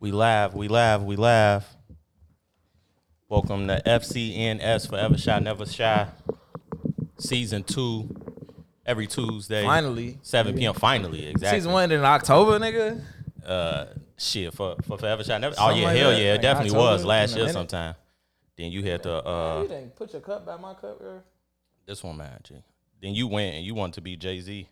We laugh, we laugh, we laugh. Welcome to FCNS Forever Shy Never Shy. Season two, every Tuesday. Finally. 7 p.m. Finally, exactly. Season one in October, nigga. Uh shit for, for Forever Shy Never Oh Something yeah, like hell that. yeah, it Like definitely October, was last year minute. sometime. Then you had to uh you didn't put your cup by my cup, bro. this one man, G. Then you went and you wanted to be Jay-Z.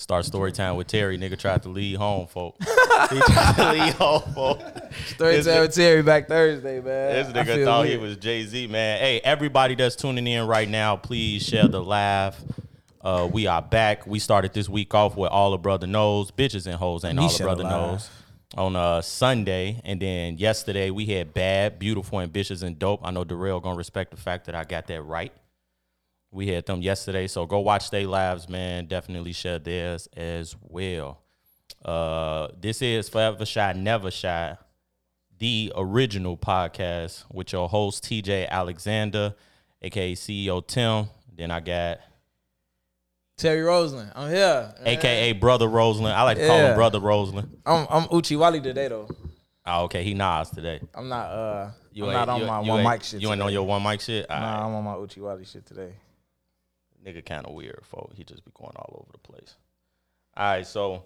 Start story time with Terry. Nigga tried to lead home, folk. he tried to lead home, folk. Story time with Terry back Thursday, man. This nigga thought he was Jay Z, man. Hey, everybody that's tuning in right now, please share the laugh. Uh, we are back. We started this week off with all the brother knows, bitches and hoes and all the brother the knows. On uh Sunday, and then yesterday we had bad, beautiful, ambitious, and dope. I know Darrell gonna respect the fact that I got that right. We had them yesterday, so go watch they lives, man. Definitely share theirs as well. Uh, this is Forever Shy, Never Shy, the original podcast with your host TJ Alexander, aka CEO Tim. Then I got Terry Roseland. I'm here. aka Brother Roseland. I like to call him Brother Roseland. I'm I'm Uchi Wally today though. Oh, okay, he Nas today. I'm not uh You I'm not on you- my you one mic shit. You ain't on your one mic shit. All Nah, right. I'm on my Uchi Wally shit today. Nigga kind of weird, folks. He just be going all over the place. All right, so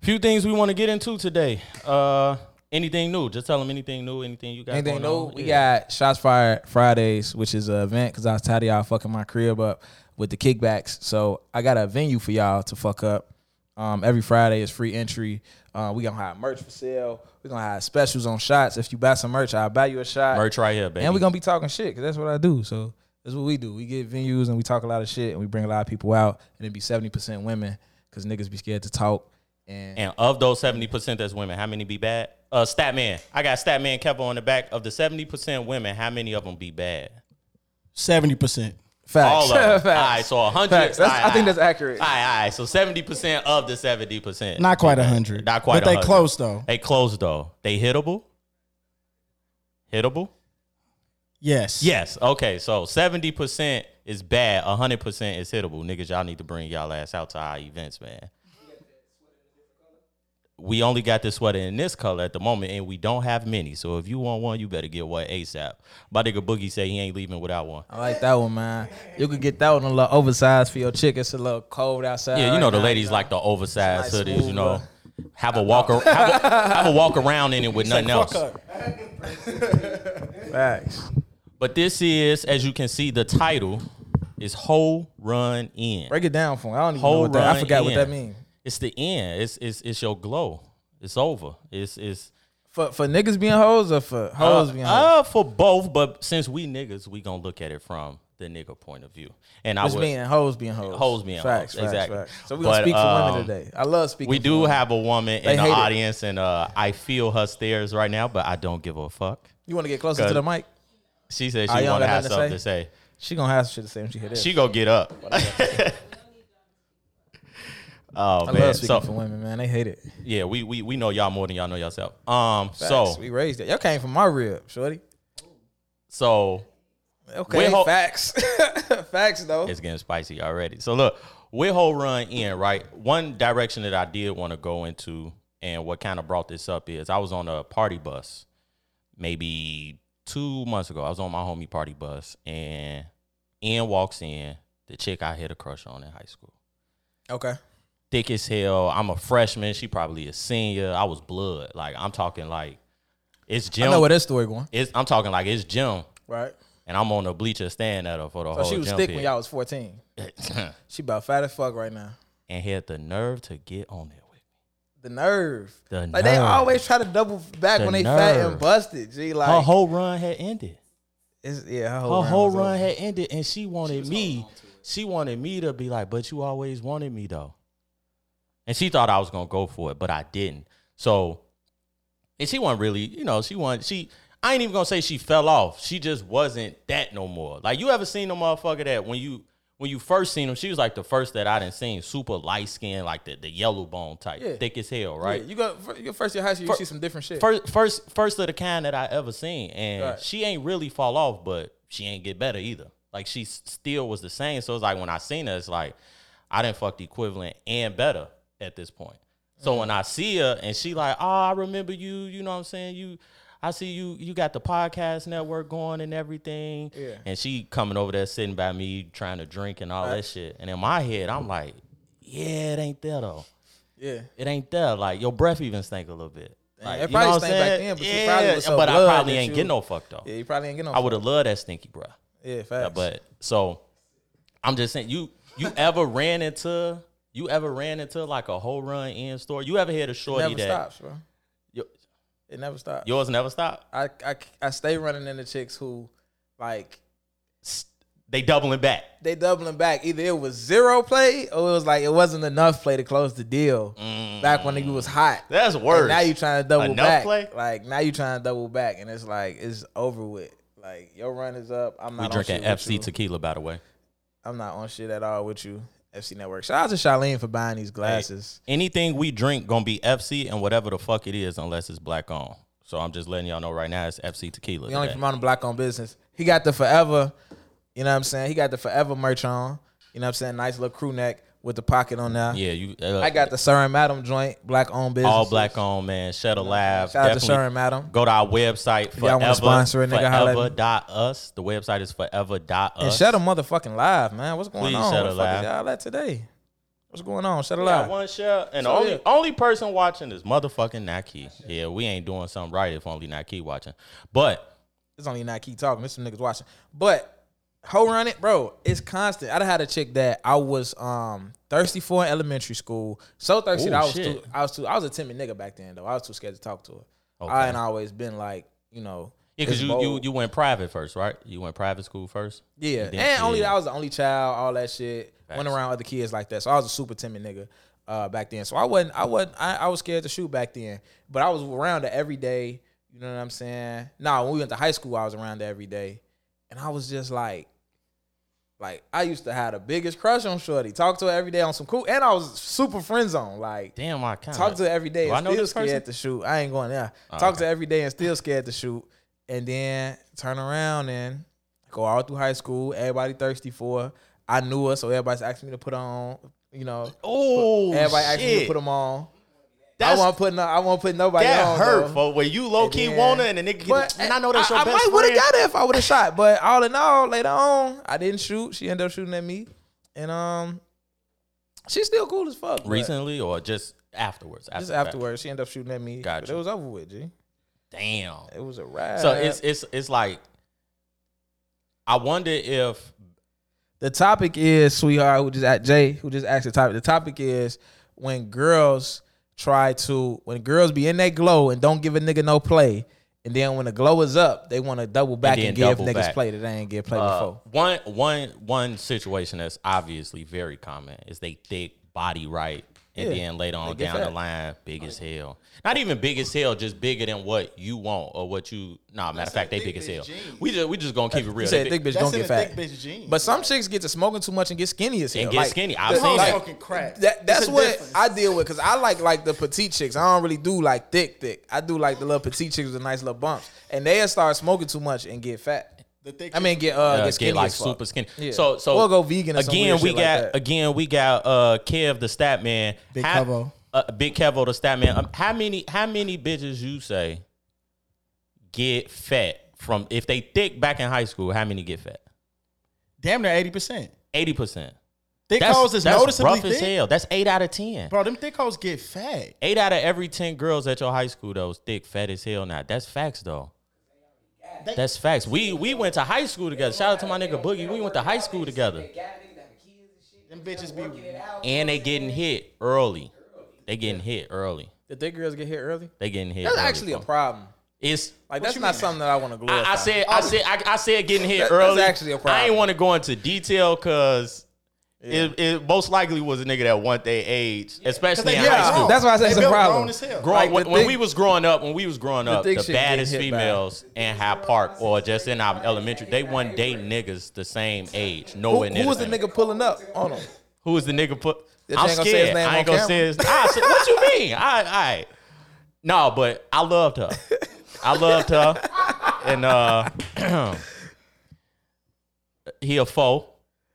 few things we want to get into today. Uh, anything new? Just tell them anything new. Anything you got? Anything new? We Yeah. got Shots Fired Fridays, which is an event because I was tired of y'all fucking my crib up with the kickbacks. So I got a venue for y'all to fuck up. Um, every Friday is free entry. Uh, we gonna have merch for sale. We gonna have specials on shots. If you buy some merch, I'll buy you a shot. merch right here, baby. And we gonna be talking shit because that's what I do. So that's what we do. We get venues and we talk a lot of shit and we bring a lot of people out and it be seventy percent women because niggas be scared to talk. And, And of those seventy percent that's women, how many be bad? Uh, Statman. I got Statman Kevo on the back. Of the seventy percent women, how many of them be bad? Seventy percent. facts. All of them. Facts. All right, so hundred. Facts. That's- I think that's accurate. All right, all right. So seventy percent of the seventy percent. Not quite a hundred. Not quite. But they close though. They close though. They hittable. Hittable. Yes. Yes. Okay. So seventy percent is bad. hundred percent is hittable. Niggas, y'all need to bring y'all ass out to our events, man. We only got this sweater in this color at the moment, and we don't have many. So if you want one, you better get one ASAP. My nigga Boogie say he ain't leaving without one. I like that one, man. You could get that one a little oversized for your chick. It's a little cold outside. Yeah, you know right the now, ladies you know? like the oversized Nice hoodies. You know, look. have a walk ar- have, a, have a walk around in it with nothing else. Facts. But this is, as you can see, the title is "Whole Run In." Break it down for me. I don't even Whole know what that. I forgot what that means. It's the end. It's it's it's your glow. It's over. It's it's For for niggas being hoes or for hoes uh, being hoes? uh, for both. But since we niggas, we gonna look at it from the nigga point of view. And I Which would, mean hoes being hoes. Hoes being facts, hoes, Facts, exactly. Facts. So we gonna But, speak for um, women today. I love speaking. we do women. have a woman They in the hate it. audience, and uh, I feel her stares right now, but I don't give a fuck. You want to get closer to the mic? She said she want to have something to say. She gonna have shit to say when she hit this. She go get up. oh I man, love speaking so for women, man. They hate it. yeah, we, we we know y'all more than y'all know yourself. Um, Facts. so we raised it. Y'all came from my rib, shorty. so Okay, ho- facts. facts though. it's getting spicy already. So look, with whole run in right. One direction that I did want to go into, and what kind of brought this up is I was on a party bus, maybe two months ago. I was on my homie party bus, and Ian walks in, the chick I had a crush on in high school. Okay. thick as hell. I'm a freshman. She probably a senior. I was blood. Like I'm talking like it's Jim. I know where this story going. it's, I'm talking like it's Jim, Right. and I'm on the bleacher staring at her for the So whole. she was thick when y'all was 14. She about fat as fuck right now. and had the nerve to get on me. The nerve. The like they always try to double back The when they fat and busted. G like her whole run had ended. it's, yeah, her Her whole, whole run had ended, and she wanted me. She wanted me to be like, but you always wanted me though. And she thought I was gonna go for it, but I didn't. So, and she wasn't really, you know, she wasn't. She, I ain't even gonna say she fell off. She just wasn't that no more. Like you ever seen a motherfucker that when you when you first seen him, she was like the first that I didn't seen, super light skin, like the the yellow bone type, Yeah. thick as hell, Yeah, right? you go your first year high school, you Fir- see some different shit. First, first, first of the kind that I ever seen, and Right. she ain't really fall off, but she ain't get better either. Like she still was the same. So it's like when I seen her, it's like I didn't fuck the equivalent and better at this point. So mm. when I see her and she like, oh, I remember you. You know what I'm saying? You, I see you. You got the podcast network going and everything. Yeah. And she coming over there sitting by me trying to drink and all that shit. And in my head, I'm like, yeah, it ain't there though. Yeah. It ain't there. Like your breath even stink a little bit. Like, it you know probably what I'm stank back then, but you yeah, probably was so but I probably ain't you- get no fuck though. Yeah, you probably ain't get no. I would have loved that stinky, bro. Yeah, facts. But so I'm just saying, you you ever ran into you ever ran into like a whole run in store? You ever had a shorty that stops, It never stops. yours never stopped? I, I I stay running into chicks who like They doubling back. they doubling back. Either it was zero play or it was like it wasn't enough play to close the deal. Back when it was hot. That's And worse. now you trying to double Enough back. play? Like now you trying to double back, and it's like it's over with. Like your run is up. I'm not we on drinking shit with FC you. tequila, by the way. I'm not on shit at all with you. FC Network. Shout out to Charlene for buying these glasses. Anything we drink gonna be FC and whatever the fuck it is, unless it's black on. So I'm just letting y'all know right now it's FC tequila. We only today. promoting black on business. He got the forever, you know what I'm saying? He got the forever merch on. You know what I'm saying? Nice little crew neck with the pocket on there. Yeah, you. Uh, I got the Sir and Madam joint, black owned business. all black on, man. Shed a laugh. Shout out to Definitely Sir and Madam. Go to our website y'all forever, sponsor a nigga, holla at forever dot us. The website is forever dot us. And shut a motherfucking live, man. What's going Please on? shut What a the fuck live. y'all at today? What's going on? Shut a We got live. one share, and the So, only yeah. only person watching is motherfucking Nike. Yeah, we ain't doing something right if only Nike watching. But It's only not keep talking. There's some niggas watching. But hoe run it, bro. It's constant. I had a chick that I was um thirsty for in elementary school. So thirsty Ooh, that I was shit. too I was too I was a timid nigga back then though. I was too scared to talk to her. Okay. I ain't always been like, you know. yeah, because you, you you went private first, right? You went private school first. Yeah, then- and only. I was the only child, all that shit. Went around other kids like that, so I was a super timid nigga uh, back then. So I wasn't, I wasn't, I, I was scared to shoot back then. But I was around it every day. You know what I'm saying? Nah, when we went to high school, I was around it every day, and I was just like, like I used to have the biggest crush on Shorty. Talk to her every day on some cool, and I was super friend zone. Like Damn, I kind talk to her every day Do I know still this scared person? to shoot. I ain't going there. Oh, talk okay. to her every day and still scared to shoot. And then turn around and go all through high school. Everybody thirsty for her. I knew her, so everybody's asking me to put on. You know, Oh, everybody asking me to put them on. That's- I want put no, I want put nobody that on. hurt, though. for when you low key then- want it and the nigga. But Get, and I know that's your I, best I might would have got it if I would have shot. But all in all, later on, I didn't shoot. She ended up shooting at me, and um, she's still cool as fuck. recently or just afterwards. just afterwards, she ended up shooting at me. But Gotcha. it was over with, G. Damn. It was a rap. So it's it's it's like I wonder if the topic is sweetheart who just at Jay who just asked the topic. The topic is when girls try to when girls be in that glow and don't give a nigga no play, and then when the glow is up, they want to double back and, then give niggas back. play that they ain't get play uh, before. one one one situation that's obviously very common is they thick, body right, and Yeah. then later on They get down the line, big as hell. Not even big as hell, just bigger than what you want or what you. Nah, matter of fact, they thick big as hell. gene. We just we just gonna keep it real. You said thick bitch That's don't get fat. thick bitch gene. But some chicks get to smoking too much and get skinny as hell. And get Like, skinny. I've the- seen like, that. smoking crack. That, that's what difference. I deal with because I like like the petite chicks. I don't really do like thick thick. I do like the little petite chicks with nice little bumps, and they start smoking too much and get fat. The thick I mean, get uh, uh, get skinny get like as fuck. super skinny. Yeah. So so Or go vegan again. we shit like got again we got uh Kev the stat man. Big How- Kevo. Uh, Big Kevo the stat man. Um, how many how many bitches you say get fat from if they thick back in high school? How many get fat? damn near eighty percent. Eighty percent. Thick That's, hoes is that's noticeably rough as hell. That's eight out of ten. Bro, them thick hoes get fat. Eight out of every ten girls at your high school though is thick, fat as hell. Now that's facts though. That's facts. We we went to high school together. Shout out to my nigga Boogie. We went to high school together. Them bitches be And they getting hit early. They getting hit early. The thick girls get hit early. They getting hit. That's early, actually a problem. It's Like that's not something that I want to glorify. I, I said I said I, I said getting hit That- that's early. actually a problem. I ain't want to go into detail because it, it most likely was a nigga that want their age, especially in they high school. that's why I said They it's a problem. grown as hell. Growing, Like, the when, when thick- we was growing up, when we was growing up, thick the baddest females in Hyde Park or just in our elementary, they wasn't dating niggas the same age. Who, Nowhere near who was the nigga pulling up on him? Who was the nigga put? That I'm ain't gonna say his scared. name I ain't gonna say his. I said, what you mean? I, I. No, but I loved her. I loved her, and uh, he a foe.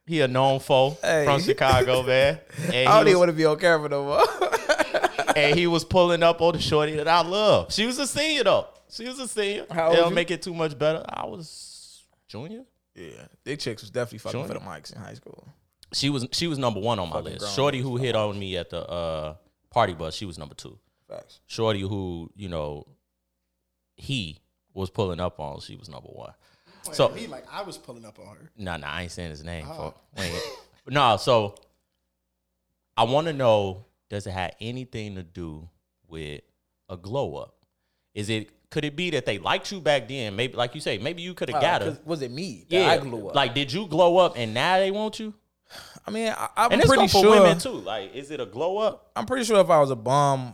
He a known foe Hey. from Chicago, man. And I don't even want to be on camera no more. and he was pulling up on the shorty that I love. She was a senior though. She was a senior. How old It'll make it too much better. I was junior. Yeah, Dick chicks was definitely fucking Sure. for the mics in high school. She was she was number one on my list. Shorty who hit on me at the uh, party bus, she was number two. Facts. Shorty who you know he was pulling up on, she was number one. So he like I was pulling up on her. No, no, I ain't saying his name. Oh. no, so I want to know: Does it have anything to do with a glow up? Is it? Could it be that they liked you back then? Maybe, like you say, maybe you could have got her. Uh, was it me? that Yeah, I glow up. like did you glow up and now they want you? I mean, I, I'm And pretty sure. women too. Like, is it a glow up? I'm pretty sure if I was a bum,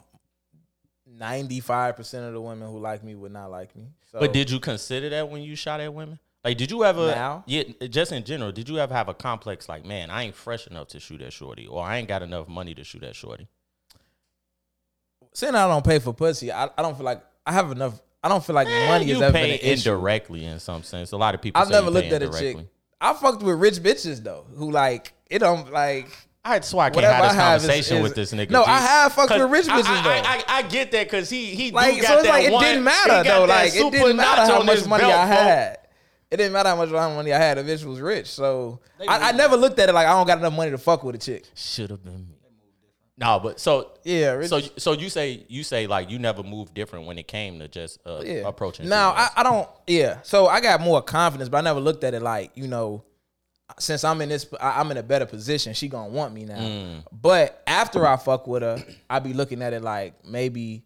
95 percent of the women who like me would not like me. So, But did you consider that when you shot at women? Like, did you ever? Now? Yeah, just in general, did you ever have a complex like, man, I ain't fresh enough to shoot at shorty, or I ain't got enough money to shoot at shorty? saying I don't pay for pussy, I, I don't feel like I have enough. I don't feel like Man, money is ever pay been an issue. indirectly in some sense. A lot of people. I've never looked at a chick. I fucked with rich bitches though, who like it don't like. I that's why I can't Whatever have this I have is- conversation is- with this nigga. No, G. I have fucked 'Cause with rich I- bitches, I, though. I, I, I get that because he he Like do so, got it's that like it one- didn't he matter got though. that Like it super didn't matter notch how on much his money belt, I folks. had. It didn't matter how much money I had. The bitch was rich, so I, I never looked at it like I don't got enough money to fuck with a chick. Should have been me. No, but so Yeah, rich. so so you say you say like you never moved different when it came to just uh, yeah. approaching. Now I. I don't. Yeah, so I got more confidence, but I never looked at it like you know. Since I'm in this, I- I'm in a better position. She gonna want me now. Mm. But after I fuck with her, I be looking at it like maybe,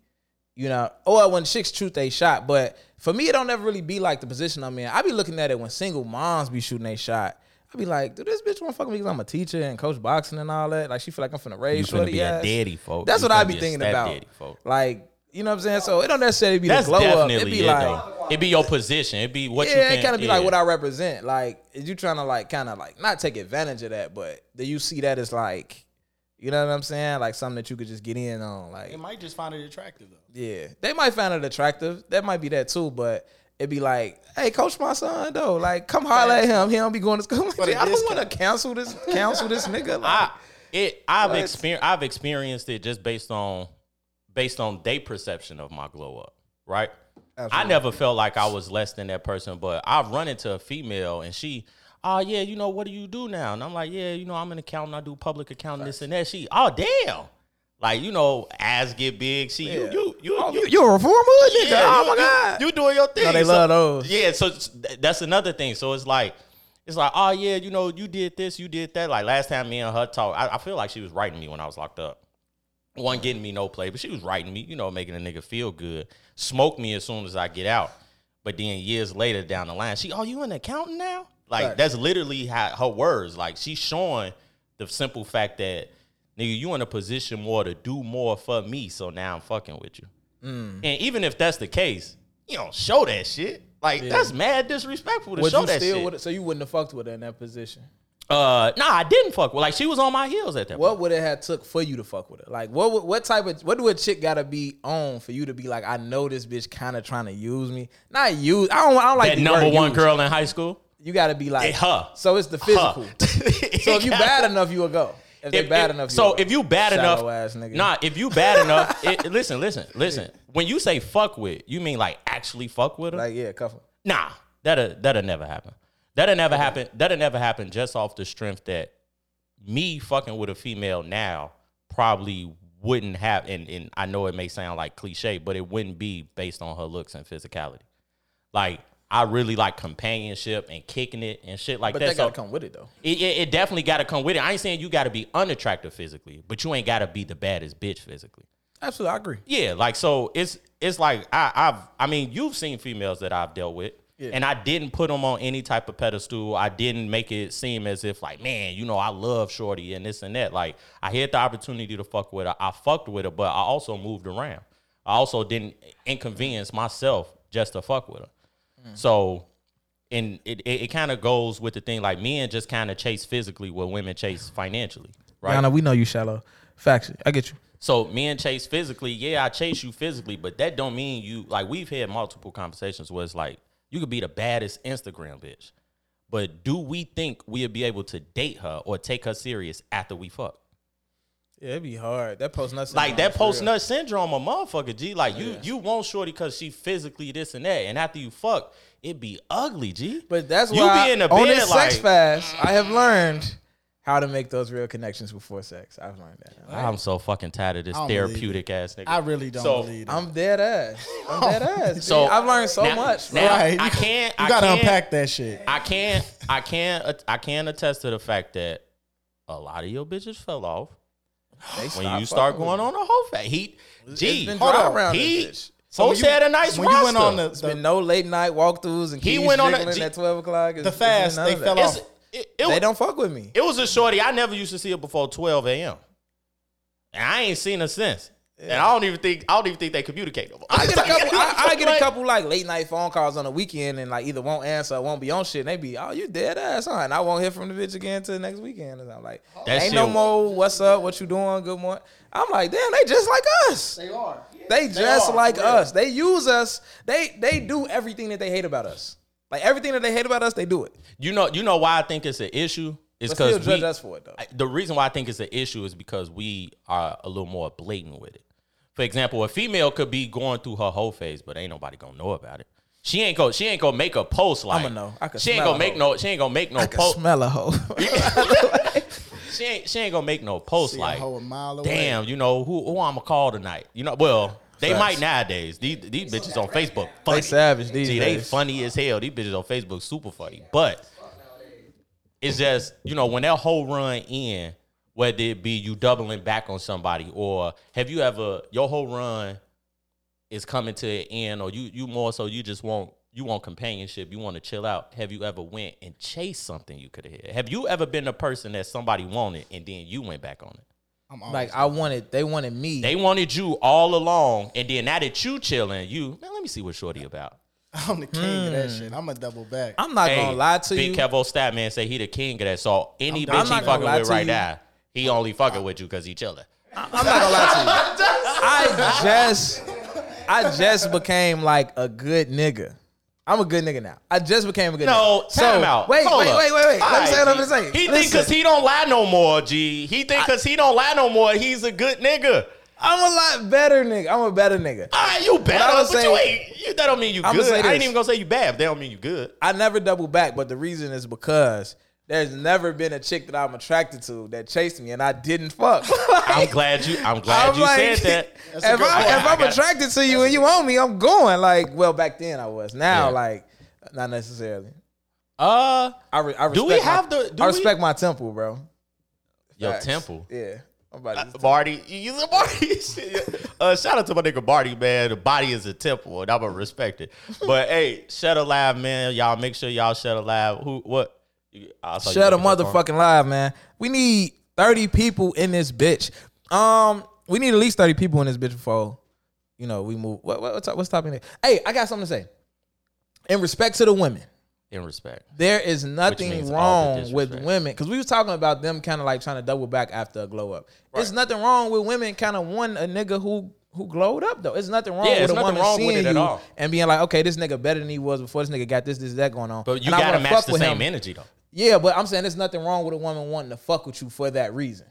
you know, or when chicks shoot they shot. But for me, it don't ever really be like the position I'm in. I be looking at it when single moms be shooting they shot. I be like, do this bitch want to fuck me because I'm a teacher and coach boxing and all that? Like she feel like I'm finna raise you finna shorty be a daddy, folks. That's You what I finna be thinking about. folks. Like, you know what I'm saying? So it don't necessarily be That's the glow up. It definitely be it like, though. It be your position. It be what you yeah, can. it kind of be yeah. like what I represent. Like, is you trying to like kind of like not take advantage of that, but do you see that as like, you know what I'm saying? Like something that you could just get in on. Like, They might just find it attractive though. yeah, they might find it attractive. That might be that too, but. It'd be like, hey, coach my son though. Like, come holler at him. He don't be going to school. i don't want to cancel this, cancel this nigga. Like, I it I've What? experienced I've experienced it just based on based on their perception of my glow up, right? I never felt like I was less than that person, but I've run into a female and she, oh yeah, you know what do you do now? And I'm like, yeah, you know I'm an accountant, I do public accounting, this and that. She, oh damn, like you know, ass get big. She, you, Yeah. you, you, oh, you, you, you a reformer nigga? yeah, oh you- my you- god. you, doing your thing. No, they So- love those. Yeah, so that's another thing. So it's like, it's like, oh yeah, you know, you did this, you did that. Like last time me and her talked, I, I feel like she was writing me when I was locked up. Wasn't getting me no play, but she was writing me, you know, making a nigga feel good. Smoke me as soon as I get out. But then years later down the line, she, oh, you an accountant now? Like Facts. that's literally how, her words. Like she's showing the simple fact that nigga, you in a position more to do more for me. So now I'm fucking with you. Mm. And even if that's the case, you don't show that shit. Like that's mad disrespectful to Would show that shit. would so you wouldn't have fucked with her in that position? Uh, nah, I didn't fuck with. Like she was on my heels at that. What point. would it have took for you to fuck with her? Like what would- what type of what do a chick gotta be on for you to be like, I know this bitch kind of trying to use me. Not use. I don't. I don't like That the number word one use. girl in high school. You gotta be like It her. So it's the physical. Huh. So if you bad enough, you will go. If they If- bad if- enough, you so will go. if you bad Shallow enough, ass nigga. nah. If you bad enough, it, listen, listen, listen. When you say fuck with, you mean like actually fuck with her? like yeah, cuff her. Nah, that'll that'll never happen. That'll never happen. That'll never happen just off the strength that me fucking with a female now probably wouldn't have and, and I know it may sound like cliche, but it wouldn't be based on her looks and physicality. Like I really like companionship and kicking it and shit like that. But that. gotta So come with it though. it, it, it definitely got to come with it. I ain't saying you got to be unattractive physically, but you ain't got to be the baddest bitch physically. Absolutely, I agree. Yeah, like so it's it's like I, I've I mean you've seen females that I've dealt with, Yeah. and I didn't put them on any type of pedestal. I didn't make it seem as if like man, you know I love Shorty and this and that. Like I had the opportunity to fuck with her, I fucked with her, but I also moved around. I also didn't inconvenience myself just to fuck with her. Mm. So. And it, it, it kind of goes with the thing like men just kind of chase physically what women chase financially, right? Yana, we know you shallow. Facts. I get you. So men chase physically. Yeah, I chase you physically, but that don't mean you like we've had multiple conversations where it's like you could be the baddest Instagram bitch. But do we think we'll be able to date her or take her serious after we fuck? Yeah, it'd be hard. That post nut Like that post nut syndrome, a motherfucker. G, like you, you want shorty because she physically this and that, and after you fuck, it'd be ugly. G, But that's You why be in the on bed this sex fast, I have learned how to make those real connections before sex. I've learned that. I'm so fucking tired of this I don't believe therapeutic ass nigga. I really don't So, believe that. I'm dead ass. I'm dead ass. So So I've learned so now- much. now- right. I can't. You I gotta can't, unpack that shit. I can't. I can't. Uh, I can't attest to the fact that a lot of your bitches fell off They when you start going on a whole fat. He, It's G, hold on. around he, so when you- had a nice when you went on the, It's been no late night walkthroughs and He went on a- at twelve o'clock. It's- The fast, they of that. fell It's, off. It, it, They don't fuck with me. it was a shorty. I never used to see her before 12 a.m. And I ain't seen her since. And I don't even think I don't even think they communicate no more. I get a couple. I, I get a Like, couple like late night phone calls on the weekend and like either won't answer or won't be on shit. And they be, oh, you dead ass, huh? And I won't hear from the bitch again until next weekend. And I'm like, That ain't no shit- more. What's up? What you doing? Good morning. I'm like, damn, they just like us. They are. They just are, like for us. They use us. They they do everything that they hate about us. Like everything that they hate about us, they do it. You know, you know why I think it's an issue? It's But still because judge we, us for it though. I- the reason why I think it's an issue is because we are a little more blatant with it. For example, a female could be going through her whole phase, but ain't nobody gonna know about it. She ain't go. She ain't gonna make a post like. I'ma know. I can she ain't smell gonna make hoe. no. She ain't gonna make no I can post. smell a hoe. She ain't. She ain't gonna make no post See a like. hoe a mile away. Damn, you know who who I'm gonna call tonight? You know, well, they Facts. might nowadays. These these bitches on Facebook funny. They savage these See, days. they funny as hell. These bitches on Facebook super funny. But it's just you know when that whole run in, whether it be you doubling back on somebody or have you ever your whole run is coming to an end or you you more so you just want you want companionship you want to chill out have you ever went and chased something you could have had have you ever been the person that somebody wanted and then you went back on it I'm always like I wanted, they wanted me. they wanted you all along, and then now that you chilling, you man, let me see what Shorty about. I'm the king of that hmm. shit. I'm gonna double back. I'm not gonna lie to Big you. Big Kevo Stat man say he the king of that. So any I'm- I'm bitch he fucking with to right you. now, he only fucking with you because he chilling. I'm not gonna lie to you. I just, I just became like a good nigga. I'm a good nigga now. I just became a good nigga. No, nigga. time out. Wait, Hold wait, up. wait, wait, wait. All Let me say what I'm gonna say. He think because he don't lie no more, G. He think because he don't lie no more, he's a good nigga. I'm a lot better nigga. I'm a better nigga. All right, you better, I but, was you ain't. You, that don't mean you I'ma good. I ain't even gonna say you bad. But that don't mean you good. I never double back, but the reason is because there's never been a chick that I'm attracted to that chased me and I didn't fuck. I'm glad you. I'm glad I'm you like, said that. If, I, if I'm I got- attracted to you and you own me, I'm going. Like, well, back then I was. Now, Yeah. like, not necessarily. Uh, I, re- I respect Do we my- the- do I we- my temple, bro. your Facts. temple. Yeah. I'm about to use the Barty, you use a Barty. Uh, shout out to my nigga Barty, man. The body is a temple, and I'm gonna respect it. But hey, shut alive, man. Y'all make sure y'all shut alive. Who? What? Shut a looking at your phone. motherfucking live, man. We need 30 people in this bitch. Um, we need at least 30 people in this bitch before, you know, we move. What, what, what's, what's topping it? Hey, I got something to say. In respect to the women, In respect, there is nothing wrong with women because we was talking about them kind of like trying to double back after a glow up. There's nothing wrong with women kind of wanting a nigga who who glowed up though. There's nothing wrong Yeah, with it's a nothing woman wrong with seeing it at you all. and being like, okay, this nigga better than he was before. This nigga got this, this, that going on. but you and gotta match the same him. energy though. Yeah, but I'm saying there's nothing wrong with a woman wanting to fuck with you for that reason.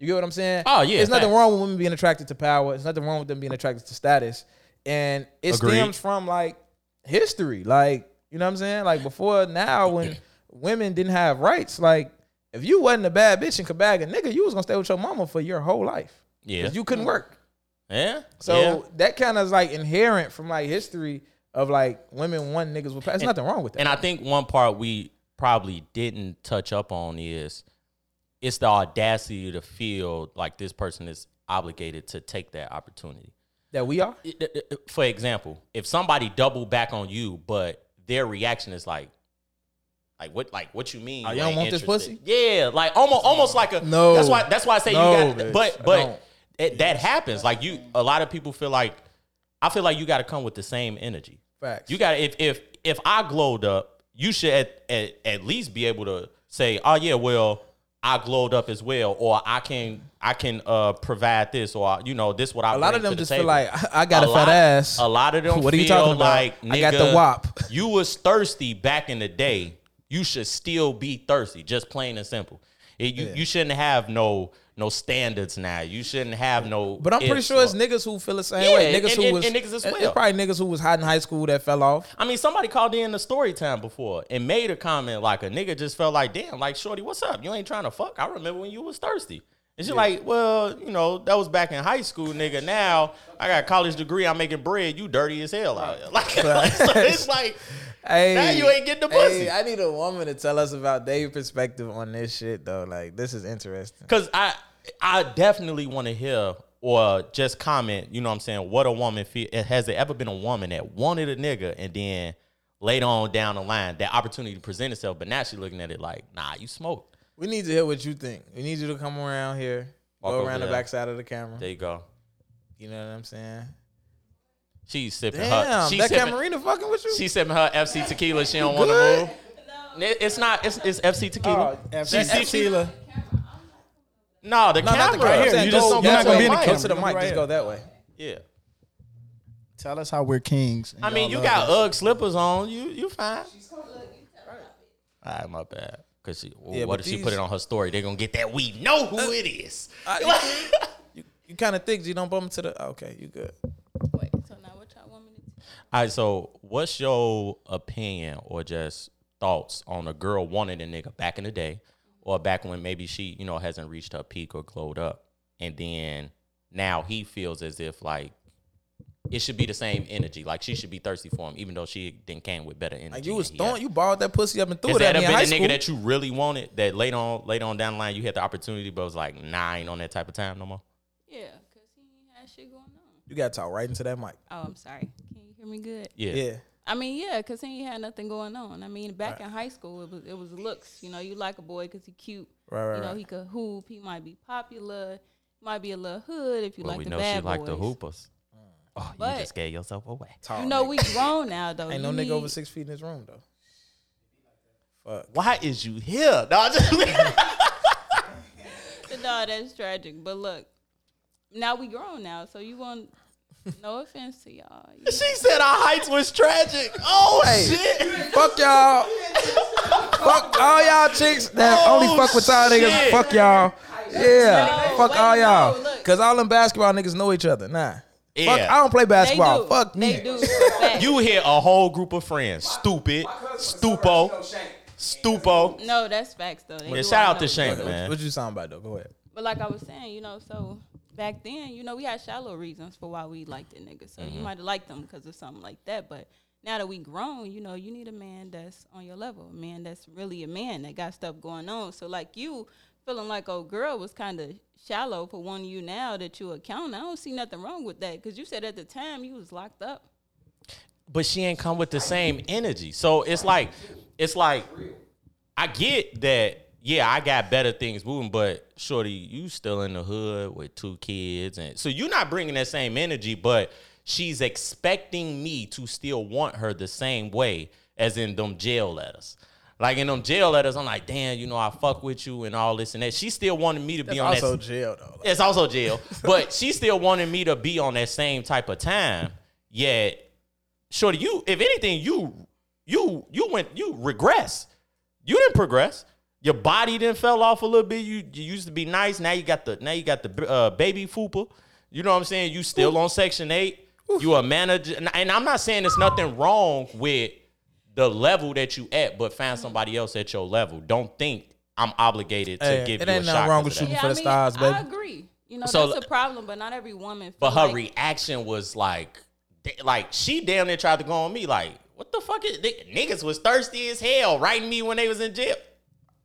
You get what I'm saying? Oh, yeah, There's nothing wrong with women being attracted to power. There's nothing wrong with them being attracted to status. And it Agreed. stems from like history. Like, you know what I'm saying? Like before now when women didn't have rights, like if you wasn't a bad bitch and could bag a nigga, you was gonna stay with your mama for your whole life. Yeah. You couldn't work. yeah. So yeah. that kind of is like inherent from like history of like women one niggas with power. There's nothing wrong with that. And I think one part we probably didn't touch up on is it's the audacity to feel like this person is obligated to take that opportunity. that we are. for example, if somebody double back on you, but their reaction is like, like what, like what you mean? Oh, you don't ain't want this pussy? Yeah, like almost, almost like a. No. That's why. That's why I say No, you got. bitch, But but it, that happens. Like you, a lot of people feel like. I feel like you got to come with the same energy. Facts. You got to if if if I glowed up, you should at, at at least be able to say, oh yeah, well. I glowed up as well, or I can I can uh provide this, or you know this what I a lot of them the just feel like I got a, fat lot, ass. A lot of them What are you feel talking about? like I got the wop. You was thirsty back in the day. You should still be thirsty, just plain and simple. It- you, Yeah. you shouldn't have no no standards now. You shouldn't have no. But I'm pretty sure it's niggas who feel the same Yeah, way. Niggas and- who and- was and niggas as well. it's probably niggas who was hot in high school that fell off. I mean, somebody called in the story time before and made a comment like a nigga just felt like, damn, like shorty, what's up? You ain't trying to fuck. I remember when you was thirsty. And she's like, well, you know, that was back in high school, nigga. Now I got a college degree. I'm making bread. You dirty as hell out here. Like, like, so it's like, Hey, Now you ain't getting the pussy. Hey, I need a woman to tell us about their perspective on this shit though. Like this is interesting. Cause I I definitely want to hear or just comment, you know what I'm saying, what a woman feel eh, has there ever been a woman that wanted a nigga and then later on down the line that opportunity to present itself, but now she looking at it like, nah, you smoked. We need to hear what you think. We need you to come around here, Walk go around the there. back side of the camera. There you go. You know what I'm saying? She's sipping her. Damn, She's that sipping, Camarina fucking with you? she's sipping her FC tequila. She don't want to good? move. It- It's not. It's, it's FC tequila. Oh, FC She's- she- tequila. No, the No, not camera. the camera. You just don't you're not gonna be in the mic. camera. Go to the mic. right Just here. go that way. Yeah. Tell us how we're kings. I mean, y'all you love got us. UGG slippers on. You you fine. All right, my bad. Cause she, Yeah, what but if she these- put it on her story? They're gonna get that we know who uh, it is. Uh, you, you kind of think You don't bump into the. Okay, you good. Wait, so now what y'all want me to do? All right, so what's your opinion or just thoughts on a girl wanting a nigga back in the day, or back when maybe she, you know, hasn't reached her peak or glowed up, and then now he feels as if like it should be the same energy, like she should be thirsty for him, even though she didn't came with better energy. Like you was than throwing, you balled that pussy up and threw Has it at that me ever in high been a school. nigga that you really wanted that later on, later on down the line, you had the opportunity, but was like, nah, I ain't on that type of time no more. Yeah, cause he had shit going on. you gotta talk right into that mic. Oh, I'm sorry. Can you hear me good? Yeah. Yeah. I mean, yeah, cause he ain't had nothing going on. I mean, back in high school, it was it was looks. You know, you like a boy cause he cute. Right, right, you know, right. he could hoop. He might be popular. Might be a little hood if you But like we the know bad she boys. like the hoopers. Mm. Oh, But- you just gave yourself away. Tall You know, nigga. we grown now though. ain't no nigga over six feet in this room though. Fuck. Why is you here? No, I just No, that's tragic. But look, now we grown now, so you want. No offense to y'all. You- she said our heights was tragic. Oh Hey. shit! Fuck y'all. fuck all y'all chicks that Oh, only fuck with y'all niggas. shit. Fuck y'all. Yeah. No, fuck wait, all y'all. look. Cause all them basketball niggas know each other. Nah. Fuck, Yeah. I don't play They basketball. do. Fuck me. They do. fact. You hear a whole group of friends. Stupid, stupo, stupo. No, that's facts though. They Yeah, do shout all out to know. Shank, What, man. what you sound about though? Go ahead. But like I was saying, you know, so back then, you know, we had shallow reasons for why we liked the niggas. So Mm-hmm. you might have liked them because of something like that. But now that we grown, you know, you need a man that's on your level, a man that's really a man that got stuff going on. So like you feeling like old girl was kind of shallow for one you now that you account. I don't see nothing wrong with that because you said at the time you was locked up. But she ain't come with the same energy. So it's like, it's like, I get that. Yeah, I got better things moving, but shorty, you still in the hood with two kids, and so you're not bringing that same energy. But she's expecting me to still want her the same way as in them jail letters. Like in them jail letters, I'm like, damn, you know, I fuck with you and all this and that. She still wanted me to be That's on also that. jail though. Like, It's also jail, but she still wanted me to be on that same type of time. Yet, shorty, you, if anything, you, you, you went, you regress. You didn't progress. Your body then fell off a little bit. You, you used to be nice. Now you got the, now you got the uh, baby fupa. You know what I'm saying? You still on Section Eight. You a manager, and- and I'm not saying there's nothing wrong with the level that you at, but find somebody else at your level. Don't think I'm obligated to Hey, give it you a ain't shot. nothing wrong 'cause with of that. shooting for the stars, baby. I agree. You know, So- that's a problem, but not every woman. But her like, reaction was like, like she damn near tried to go on me. Like, what the fuck is they, niggas was thirsty as hell writing me when they was in jail.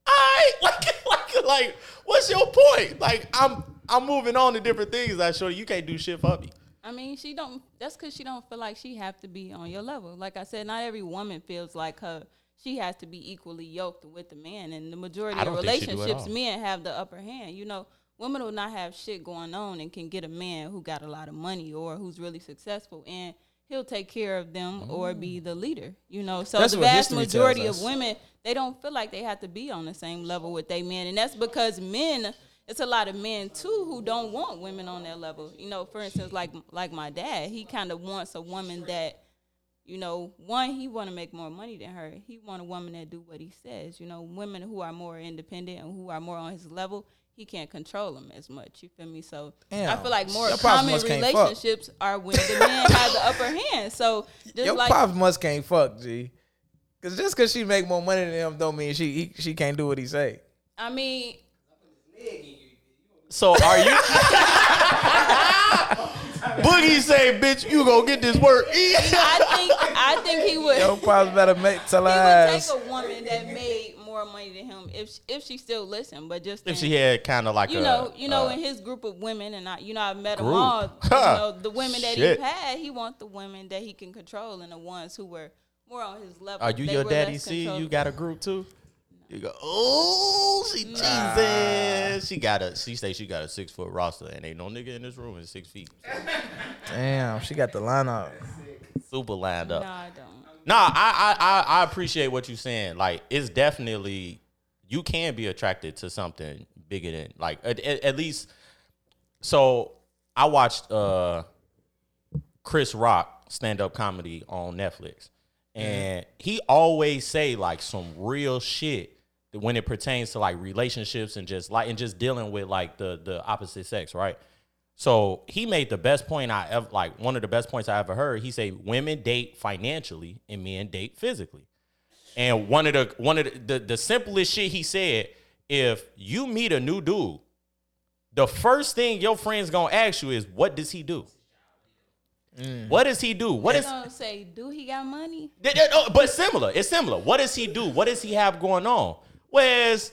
I like, like, like, what's your point? Like, I'm, I'm moving on to different things. I show you, you can't do shit for me. I mean, she don't. That's because she don't feel like she have to be on your level. Like I said, not every woman feels like her. She has to be equally yoked with the man, and the majority of don't think she do at relationships, men have the upper hand. You know, women will not have shit going on and can get a man who got a lot of money or who's really successful, and he'll take care of them or be the leader. You know, so That's the vast majority of women they don't feel like they have to be on the same level with their men, and that's because men. It's a lot of men too who don't want women on their level. You know, for instance, like like my dad, he kind of wants a woman that, you know, one he want to make more money than her. He want a woman that do what he says. You know, women who are more independent and who are more on his level. He can't control them as much. You feel me? So I feel like more Your common must fuck. relationships are when the man has the upper hand. So just Your like pops must can't fuck, G. Cause just cause she make more money than him don't mean she he, she can't do what he say. I mean, So are you? Boogie say, "Bitch, you gonna get this work." I think I think he would. Your pops better make tell her he would take a woman that made more money than him if she, if she still listened, but just if in- she had kind of like you a, know, you know, uh, in his group of women, and I, you know, I've met them Group. all. You know, the women that Shit. he had, he want the women that he can control, and the ones who were more on his level. Are you They your daddy? See, you got a group too. You go, oh, she Jesus. She got a. She say she got a six foot roster, and ain't no nigga in this room is six feet. Damn, she got the line up. Super lined up. No, up. I don't. Nah, I, I I appreciate what you're saying. Like, it's definitely you can be attracted to something bigger than like at, at, at least. So I watched uh Chris Rock stand up comedy on Netflix, and he always say like some real shit when it pertains to like relationships and just like and just dealing with like the the opposite sex, right? So he made the best point I ever like one of the best points I ever heard. He said women date financially and men date physically. And one of the one of the, the, the simplest shit he said, if you meet a new dude, the first thing your friend's gonna ask you is, what does he do? Mm. What does he do? What They is gonna say, do he got money? Th- th- no, but similar. It's similar. What does he do? What does he have going on? Whereas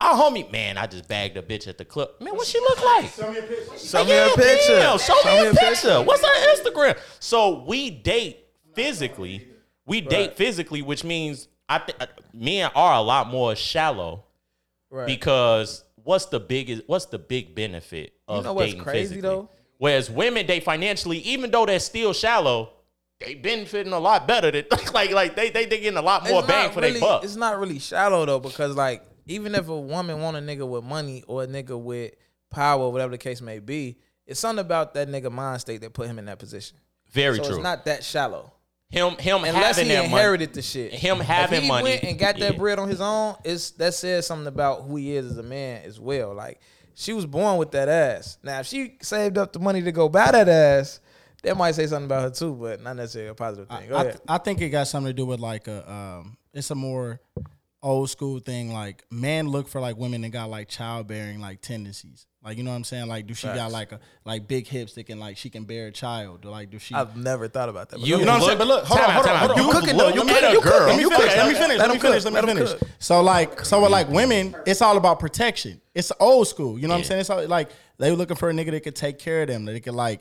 our homie, man, I just bagged a bitch at the club. Man, what she look like? Show me a picture. Show me Yeah, a picture. damn, show, me a picture. What's her Instagram? So we date physically. We date physically, which means I think uh, men are a lot more shallow Right. because what's the biggest? What's the big benefit of know what's dating crazy, physically? though? Whereas women date financially, even though they're still shallow, they benefiting a lot better. Than like like they they they getting a lot more It's bang for really, their buck. It's not really shallow though, because like even if a woman want a nigga with money or a nigga with power, whatever the case may be, it's something about that nigga mind state that put him in that position. Very so true. it's not that shallow. him him Unless having he that money. inherited the shit. Him having if having he money went and got that yeah. bread on his own, it's that says something about who he is as a man as well. Like she was born with that ass. Now if she saved up the money to go buy that ass, that might say something about her too, but not necessarily a positive thing. Go I, ahead. th- I think it got something to do with like a um it's a more old school thing like men look for like women that got like childbearing like tendencies like you know what i'm saying like do she got like a like big hips that can like she can bear a child or like do she I've never thought about that. but You you know ahead. what I'm saying? But look, hold on, Time hold on, hold on. You cooking though. You let me cooking. finish. You cooking. Let me You finish. Let me finish. Let Let me finish. Let me finish. So like, so with like mm-hmm. women, it's all about protection. It's old school. You know what I'm saying? It's all, like they were looking for a nigga that could take care of them, that they could like,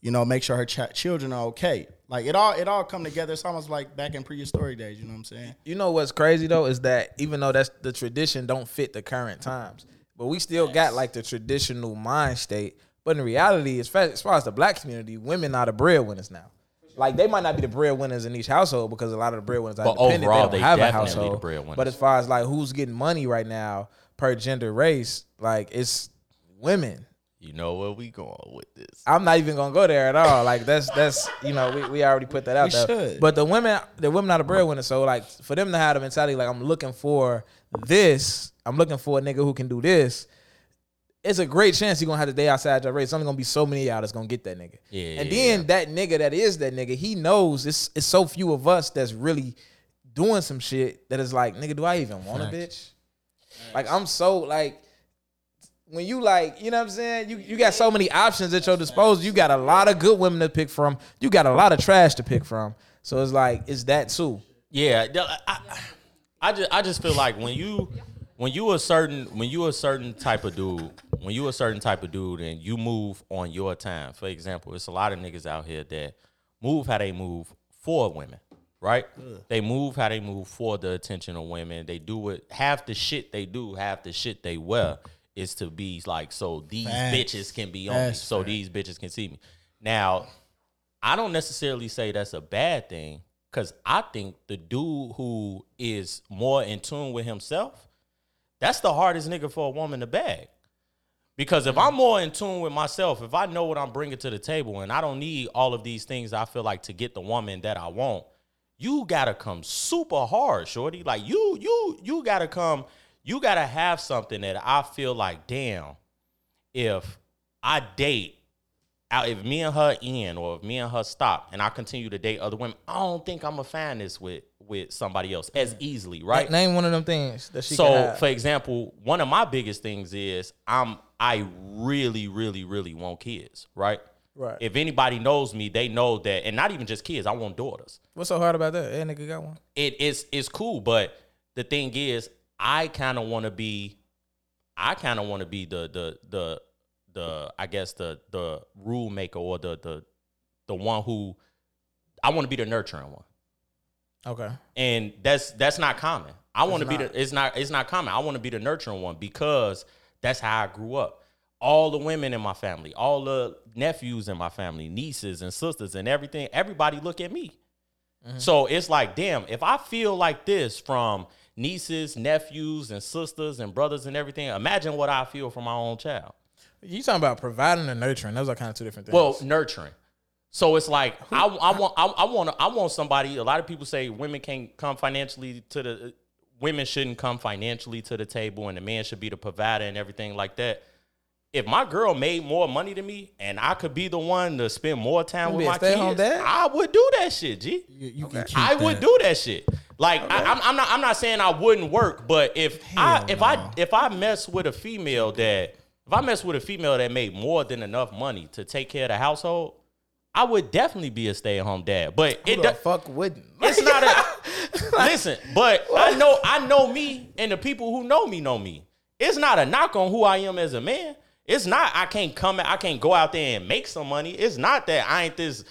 you know, make sure her ch- children are okay. Like it all, it all come together. It's almost like back in prehistoric days. You know what I'm saying? You know what's crazy though is that even though that's the tradition don't fit the current times, but we still got like the traditional mind state. But in reality, as far, as far as the black community, women are the breadwinners now. Like they might not be the breadwinners in each household because a lot of the breadwinners are But independent. overall, they they don't have a definitely the household. breadwinners. But as far as like who's getting money right now per gender race, like it's women. You know where we going with this? I'm not even gonna go there at all. Like that's that's you know we, we already put that out We there. should. But the women the women are the breadwinners. So like for them to have the mentality like I'm looking for this, I'm looking for a nigga who can do this. It's a great chance you're gonna have the day outside your race. There's only gonna be so many of y'all that's gonna get that nigga. Yeah, And yeah, then that nigga that is that nigga, he knows it's it's so few of us that's really doing some shit that is like, nigga, do I even want a bitch? Like I'm so like when you like, you know what I'm saying? You you got so many options at your disposal. You got a lot of good women to pick from. You got a lot of trash to pick from. So it's like it's that too. Yeah, I, I just I just feel like when you when you a certain when you a certain type of dude, when you a certain type of dude and you move on your time. For example, it's a lot of niggas out here that move how they move for women, right? They move how they move for the attention of women. They do it half the shit they do, half the shit they wear is to be like so these Facts. bitches can be on me, so these bitches can see me. Now, I don't necessarily say that's a bad thing because I think the dude who is more in tune with himself, that's the hardest nigga for a woman to bag. Because if I'm more in tune with myself, if I know what I'm bringing to the table and I don't need all of these things I feel like to get the woman that I want, you gotta come super hard, shorty. Like you, you, you gotta come. You gotta have something that I feel like, damn, if I date out if me and her end or if me and her stop and I continue to date other women, I don't think I'm gonna find this with with somebody else as easily, right? Name one of them things that she so for example one of my biggest things is i'm i really really really want kids right Right. if anybody knows me they know that and not even just kids i want daughters What's so hard about that? That nigga got one. it is it's cool but the thing is i kind of want to be i kind of want to be the the the the i guess the the rule maker or the the the one who i want to be the nurturing one Okay. and that's that's not common. I want to be the it's not it's not common. I want to be the nurturing one because that's how I grew up. All the women in my family, all the nephews in my family, nieces and sisters and everything, everybody look at me. Mm-hmm. So it's like, damn, if I feel like this from nieces, nephews, and sisters and brothers and everything, imagine what I feel for my own child. You talking about providing and nurturing? Those are kind of two different things. Well, nurturing. So it's like I, I want I, I want I want somebody. A lot of people say women can't come financially to the women shouldn't come financially to the table, and the man should be the provider and everything like that. If my girl made more money than me, and I could be the one to spend more time with be my kids. I would do that shit. G. You, you can keep I that. would do that shit. Like I, I'm, I'm not. I'm not saying I wouldn't work, but if I if I if I mess with a female that if I mess with a female that made more than enough money to take care of the household, I would definitely be a stay at home dad. But Who it the fuck wouldn't? it's not a listen. But I know I know me, and the people who know me know me. It's not a knock on who I am as a man. It's not I can't come I can't go out there and make some money. It's not that I ain't this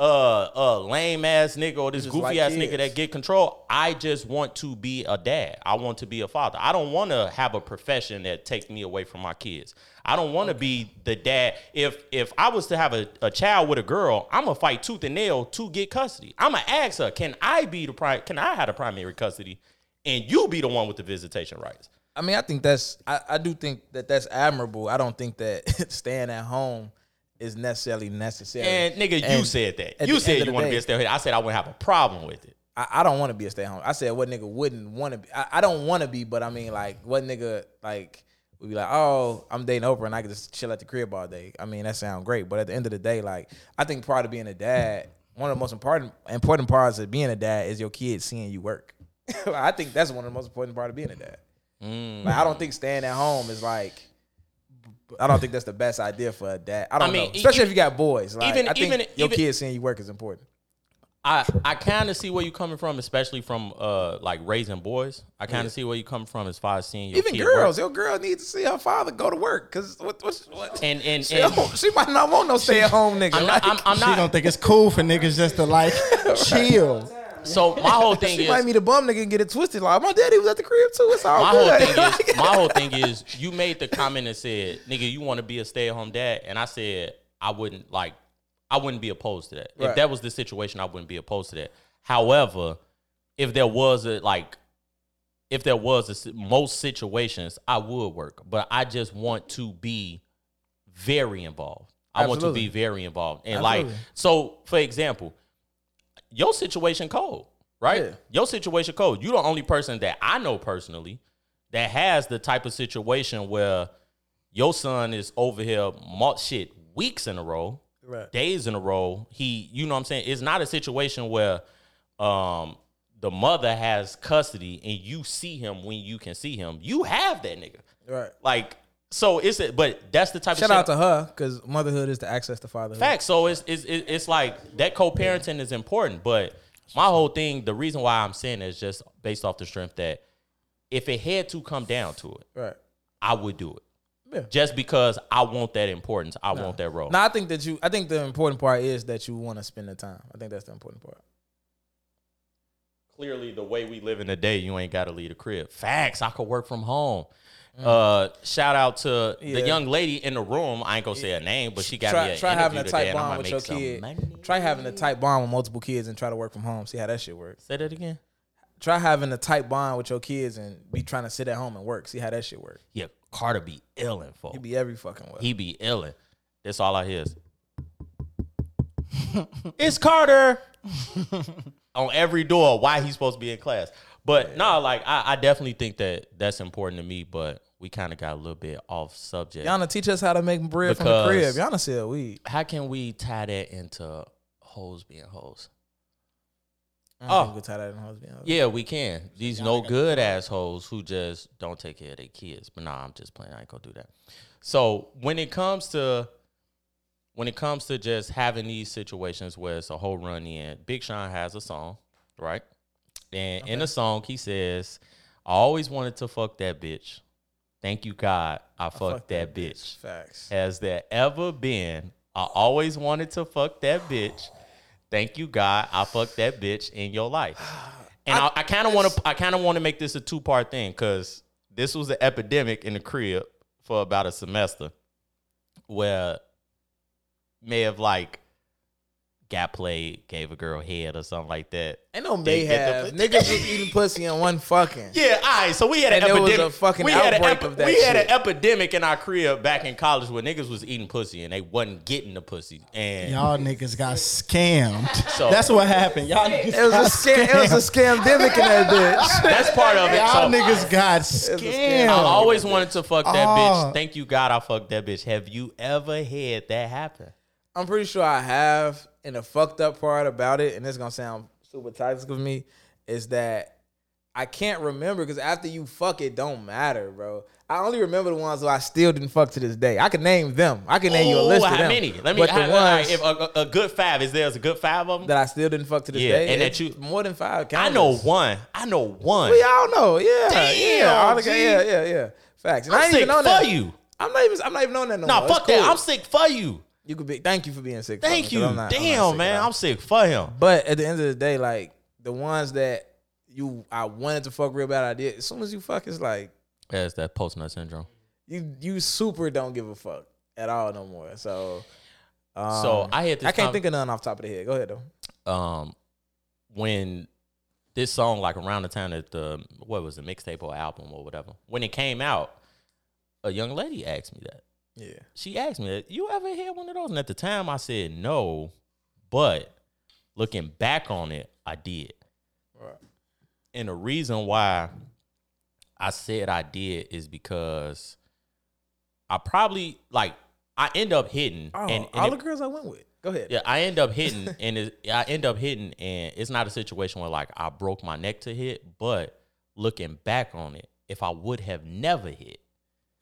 uh uh lame ass nigga or this goofy like ass kids. nigga that get control. I just want to be a dad. I want to be a father. I don't want to have a profession that takes me away from my kids. I don't want to be the dad. If if I was to have a, a child with a girl, I'm gonna fight tooth and nail to get custody. I'm gonna ask her, can I be the pri- can I have the primary custody, and you be the one with the visitation rights? I mean, I think that's I, I do think that that's admirable. I don't think that staying at home is necessarily necessary. And nigga, you said that. You said you want to be a stay at home. I said I wouldn't have a problem with it. I, I don't want to be a stay at home. I said what nigga wouldn't want to be. I, I don't want to be, but I mean like what nigga like would be like, oh, I'm dating Oprah and I can just chill at the crib all day. I mean that sounds great, but at the end of the day, like I think part of being a dad, one of the most important important parts of being a dad is your kids seeing you work. I think that's one of the most important part of being a dad. Mm. Like I don't think staying at home is like. I don't think that's the best idea for a dad. I don't I mean, know, especially e- if you got boys. Like, even- I think even- your even- kids seeing you work is important. I I kind of see where you're coming from, especially from uh like raising boys. I kind of see where you come from as far as seeing your Even kid girls, work. your girl needs to see her father go to work because what, what's what? and and, she, and don't- she might not want no stay at home nigga. I'm not. I'm, I'm She don't think it's cool for niggas just to like chill. So my whole thing she is might meet a bum nigga and get it twisted. Like my daddy was at the crib too. It's all my whole good. thing is my whole thing is you made the comment and said, "Nigga, you want to be a stay at home dad," and I said I wouldn't like. I wouldn't be opposed to that. If that was the situation, I wouldn't be opposed to that. However, if there was a like, if there was a most situations, I would work, but I just want to be very involved. I want to be very involved, and like, so for example, your situation cold, right? Yeah. Your situation cold. You're the only person that I know personally that has the type of situation where your son is over here mo- shit weeks in a row, Right. days in a row. He, you know what I'm saying? It's not a situation where um the mother has custody and you see him when you can see him. You have that nigga. Right. Like so it's a, but that's the type Shout of shout out to her because motherhood is the access to fatherhood. Facts. So it's, it's it's like that co-parenting is important, but my whole thing, the reason why I'm saying is just based off the strength that if it had to come down to it, Right. I would do it. Yeah. Just because I want that importance, I want that role. No, I think that you. I think the important part is that you want to spend the time. I think that's the important part. Clearly, the way we live in the day, you ain't got to leave the crib. Facts. I could work from home. Uh, shout out to Mm. Yeah. the young lady in the room. I ain't gonna say her name, but she got me try, an try having a tight bond with your kid. money. Try having a tight bond with multiple kids and try to work from home. See how that shit works. Say that again. Try having a tight bond with your kids and be trying to sit at home and work. See how that shit works. Yeah, Carter be illin' for. He be every fucking way. He be illin'. That's all I hear. Is, it's Carter on every door. Why he's supposed to be in class? But no, like I, I definitely think that that's important to me. But we kind of got a little bit off subject. Yana teach us how to make bread from the crib. Because- Yana sell weed. How can we tie that into hoes being hoes? I Oh. we tie that in hoes being hoes. Yeah, we can. These no good assholes who just don't take care of their kids. But nah, I'm just playing. I ain't gonna do that. So when it comes to when it comes to just having these situations where it's a whole run in, Big Sean has a song, right? And in the song he says, I always wanted to fuck that bitch. Thank you God I, fucked that, bitch. Facts. Has there ever been? I always wanted to fuck that bitch. Thank you, God. I fucked that bitch in your life. And I, I kind of want to. I kind of want to make this a two part thing because this was an epidemic in the crib for about a semester, where may have like got played, gave a girl head or something like that. Ain't no Didn't may get have. the- Niggas was eating pussy and one fucking. Yeah, all right. So we had an And there was a epidemic. fucking we had an outbreak epi- of that We had an epidemic in our crib back in college where niggas was eating pussy and they wasn't getting the pussy. And Y'all niggas got scammed. So- That's what happened. Y'all niggas It was got a scam. It was a scamdemic in that bitch. that's part of it. Y'all So, niggas got scammed. I always wanted to fuck that Oh. bitch. Thank you, God, I fucked that bitch. Have you ever had that happen? I'm pretty sure I have. And the fucked up part about it, and it's gonna sound super toxic of me, is that I can't remember because after you fuck, it don't matter, bro. I only remember the ones who I still didn't fuck to this day. I can name them. I can name you a Ooh, list of how them. many? Let me. But how- the all right, ones if a, a, good five is there? Is a good five of them? that I still didn't fuck to this Yeah, day, and that you- more than five. I know one. I know one. We all know, yeah, Damn, yeah, all the- yeah, yeah, yeah. Facts. And I I'm ain't sick even on for that. you. I'm not even. I'm not even on that no Nah, more. fuck It's that. I'm sick for you. You could be. Thank you for being sick. Thank me, you. I'm not- I'm Damn, sick man. I'm sick for him. But at the end of the day, like the ones that you I wanted to fuck real bad, I did. As soon as you fuck, it's like Yeah, it's that post nut syndrome. you you super don't give a fuck at all no more. So, um, So I had this I can't con- think of none off the top of the head. Go ahead though. um when this song like around the time that the what was the mixtape or album or whatever when it came out a young lady asked me that Yeah. she asked me you ever had one of those and at the time i said no but looking back on it i did Right. and the reason why i said i did is because i probably like i end up hitting Oh, and, and all it- the girls I went with. Go ahead. yeah, I end up hitting, and it, I end up hitting, and it's not a situation where like I broke my neck to hit, but looking back on it, if I would have never hit,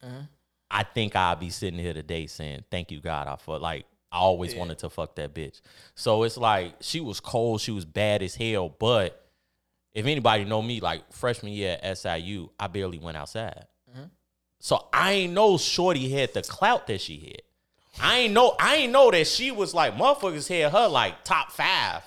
Mhm. I think I'd be sitting here today saying, "Thank you, God, I fuck." Like I always Yeah. wanted to fuck that bitch. So it's like she was cold, she was bad as hell, but if anybody know me, like freshman year at SIU, I barely went outside. Mhm. So I ain't know Shorty had the clout that she had. I ain't know I ain't know that she was like motherfuckers had her like top five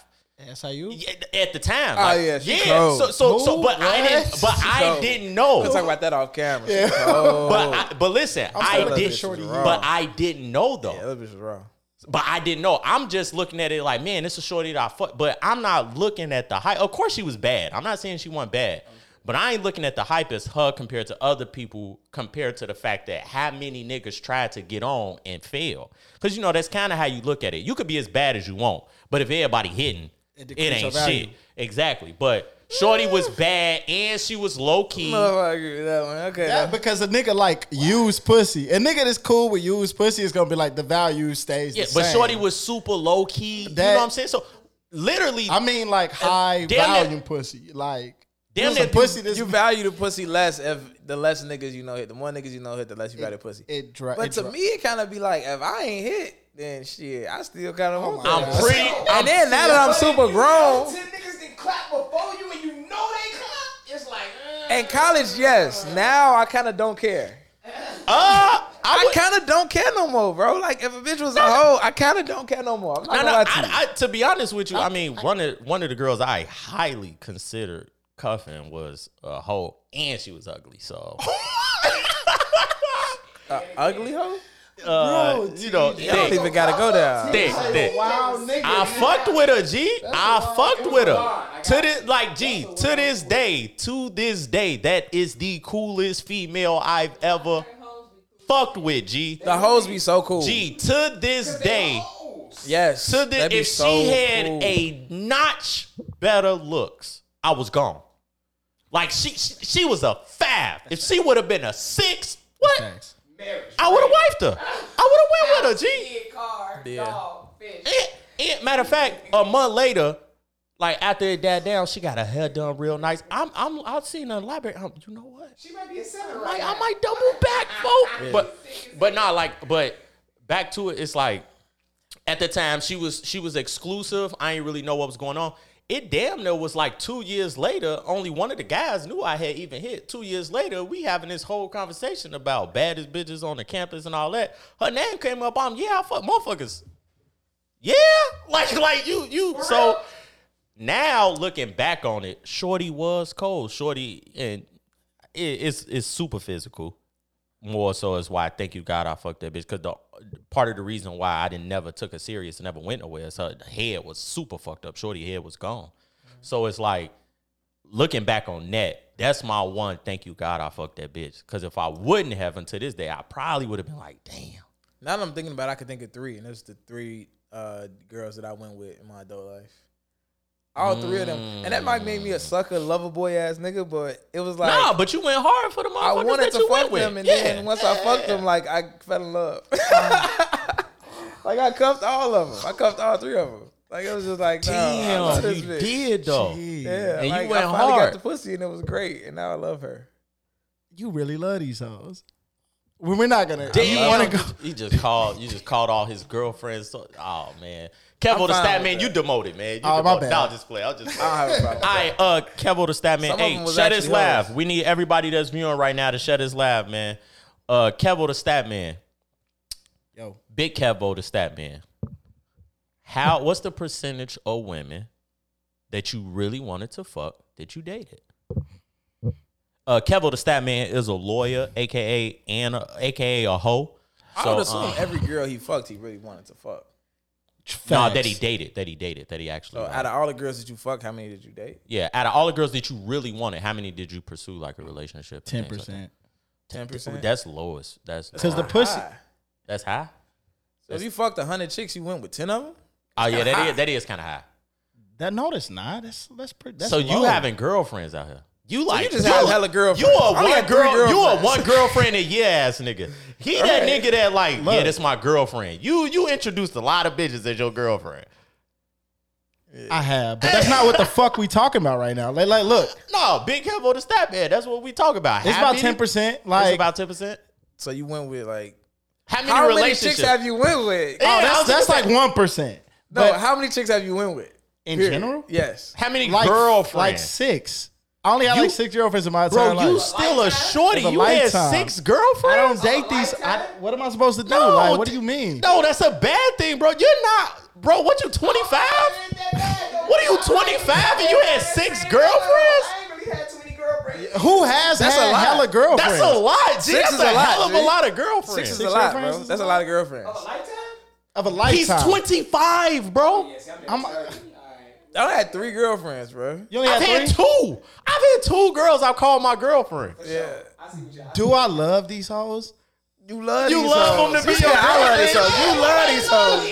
SIU. Yeah, at the time. Oh, Like, yeah, she yeah. cold. So so so, Who? but I didn't. But She I cold. didn't know. We'll talk about that off camera. Yeah. Oh, But I, but listen, I'm I still did. bitch shorty was raw. But I didn't know though. yeah, that bitch was raw. But I didn't know. I'm just looking at it like, man, this is shorty that I fuck. But I'm not looking at the hype. Of course, she was bad. I'm not saying she wasn't bad. But I ain't looking at the hype as her compared to other people, compared to the fact that how many niggas tried to get on and fail. Because, you know, that's kind of how you look at it. You could be as bad as you want. But if everybody hitting, It it, ain't your value. shit. Exactly. But Shorty was bad and she was low key. No, I agree with that one. Okay. Yeah, though. because a nigga like used pussy. A nigga that's cool with used pussy is gonna be like the value stays. Yeah, the but same. Shorty was super low key. you know what I'm saying? So literally, I mean, like uh, high damn near- volume pussy. Like Damn damn some near- pussy. This you value the pussy less if the less niggas you know hit. The more niggas you know hit, the less you value the pussy. it dra- but it to dra- me, it kind of be like if I ain't hit, then shit, I still kind of want my that. I'm pretty. And then now that I'm super grown, Ten niggas did clap before you and you know they clap. It's like, uh, in college, yes. Now I kind of don't care. uh I kind of don't care no more, bro. Like if a bitch was a hoe, I kind of don't care no more. I'm not No, gonna no, lie to you. I, I, to be honest with you, I mean, one of one of the girls I highly considered cuffing was a hoe, and she was ugly. So, A ugly hoe? Uh, you know, You don't even gotta go there. thick, thick. I fucked with her, G. I fucked with her. To this, like, G, to this day, to this day, that is the coolest female I've ever fucked with, G. The hoes be so cool. G, to this day, yes. to this, if so she had cool. a notch better looks, I was gone. Like she she, she was a five. If she would have been a six, what? Facts. I would have wifed her. I would have went with her, G. car, Yeah. dog, fish. And, and matter of fact, a month later, like after it died down, she got her hair done real nice. I'm I'm I've seen her in the library. I'm, you know what? She might be a seven Like right I might double back, folks. But but not like but back to it. It's like at the time she was she was exclusive. I ain't really know what was going on. It damn near was like two years later. Only one of the guys knew I had even hit. Two years later, we having this whole conversation about baddest bitches on the campus and all that. Her name came up. I'm yeah, I fuck motherfuckers. Yeah, like like you you so now looking back on it, Shorty was cold. Shorty and it, it's it's super physical. More so is why I thank you God I fucked that bitch because the part of the reason why I didn't never took her serious and never went nowhere is her head was super fucked up. Shorty head was gone. So it's like looking back on that, that's my one thank you God I fucked that bitch. Because if I wouldn't have until this day, I probably would have been like, damn. Now that I'm thinking about it, I could think of three, and it's the three uh, girls that I went with in my adult life. All three of them. And that might make me a mm. sucker, lover boy ass nigga, but it was like nah, but you went hard for the I wanted that to you fuck with. them, and yeah. then once I fucked them, like I fell in love. Mm. like I cuffed all of them. I cuffed all three of them. Like it was just like, nah, I love Damn, this you bitch. did though. Yeah, And you went I finally hard. got the pussy, and it was great, and now I love her. You really love these hoes. Well, we're not gonna. Damn, You want to go? He just called. You just called all his girlfriends. So, oh man, Kevo the stat man, you demoted, man. You Oh, my bad. No, I'll just play. I'll just play. I don't have a problem. All right, uh, Kevo the stat man. Some Hey, shut his laugh. We need everybody that's viewing right now to shut his laugh, man. Uh, Kevo the stat man, Yo, big Kevo the stat man. How? What's the percentage of women that you really wanted to fuck that you dated? Uh, Kevo the stat man is a lawyer, aka and aka a hoe. I So, would assume um, every girl he fucked, he really wanted to fuck. No, that he dated, that he dated, that he actually. Oh, so liked. out of all the girls that you fucked, how many did you date? yeah, out of all the girls that you really wanted, how many did you pursue like a relationship? ten and things like percent. Ten percent. That's lowest. That's Because the pussy. that's high. So if you fucked hundred chicks, you went with ten of them. Oh yeah, that is that is kind of high. That no, that's not. That's that's pretty. That's so you having girlfriends out here? You like you just have hella girlfriends. You a I only one girl. You a one girlfriend a year ass nigga. He that nigga that like yeah, that's my girlfriend. You you introduced a lot of bitches as your girlfriend. I have, but that's not what the fuck we talking about right now. Like, like look, No, big Kevo the stat man. That's what we talk about. it's How about ten percent. It's Like, about ten percent. So you went with like How many how many chicks have you went with? oh, Yeah, that's that's like one percent. no, But how many chicks have you went with? in Period. general, Yes. How many like girlfriends? like six. I only had You- like six girlfriends in my Bro, entire you still a shorty. Of a You had six girlfriends. I don't date these. I, what am I supposed to do? No, like, what do you mean? No, that's a bad thing, bro. You're not, bro. What you 25? What are you 25 and you had six girlfriends? I ain't really had too many girlfriends. Who has That's a had lot. hella girlfriends? That's a lot, G. Six that's is a, a lot, hell of a G. lot of girlfriends. Six is Six a lot, bro. That's a a lot of girlfriends. Of a lifetime? of a lifetime. He's 25, bro. I'm- I done had three girlfriends, bro. You only I've had had two. I've had two girls I've called my girlfriend. Yeah. I see what y'all. Do I love these hoes? You love You these love hoes. them to be Yeah, your I love these girlfriend. hoes. You love these hoes.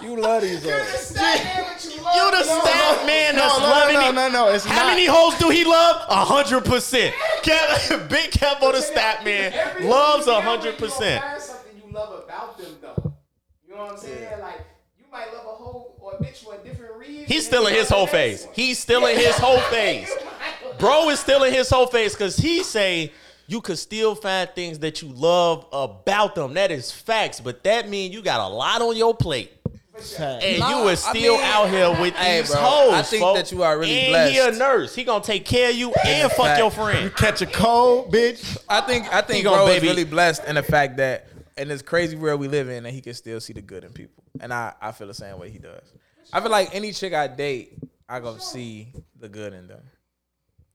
These You love these You're hoes. just standing with you love. You the these stat man that's No, no, loving no, it. no, no, it's How not. many hoes do he love? A hundred percent. Kev- Big Kevo the stat man loves a hundred get with, you percent. gonna something you love about them, though. You know what I'm saying? Like, you might love a hoe or a bitch for a different reason. He's still in his whole the phase. one. He's still in his whole phase. You might love- Bro is still in his whole phase because he say you could still find things that you love about them. That is facts, but that mean you got a lot on your plate. And Nah, you is I still mean- out here with Hey, these bro, hoes. I think folks. that you are really and he a nurse. He gonna take care of you and fuck fact. your friend. You catch a cold, bitch. I think I think gonna bro baby- is really blessed in the fact that in this crazy world we live in and he can still see the good in people. And I, I feel the same way he does. I feel like any chick I date, I go see the good in them.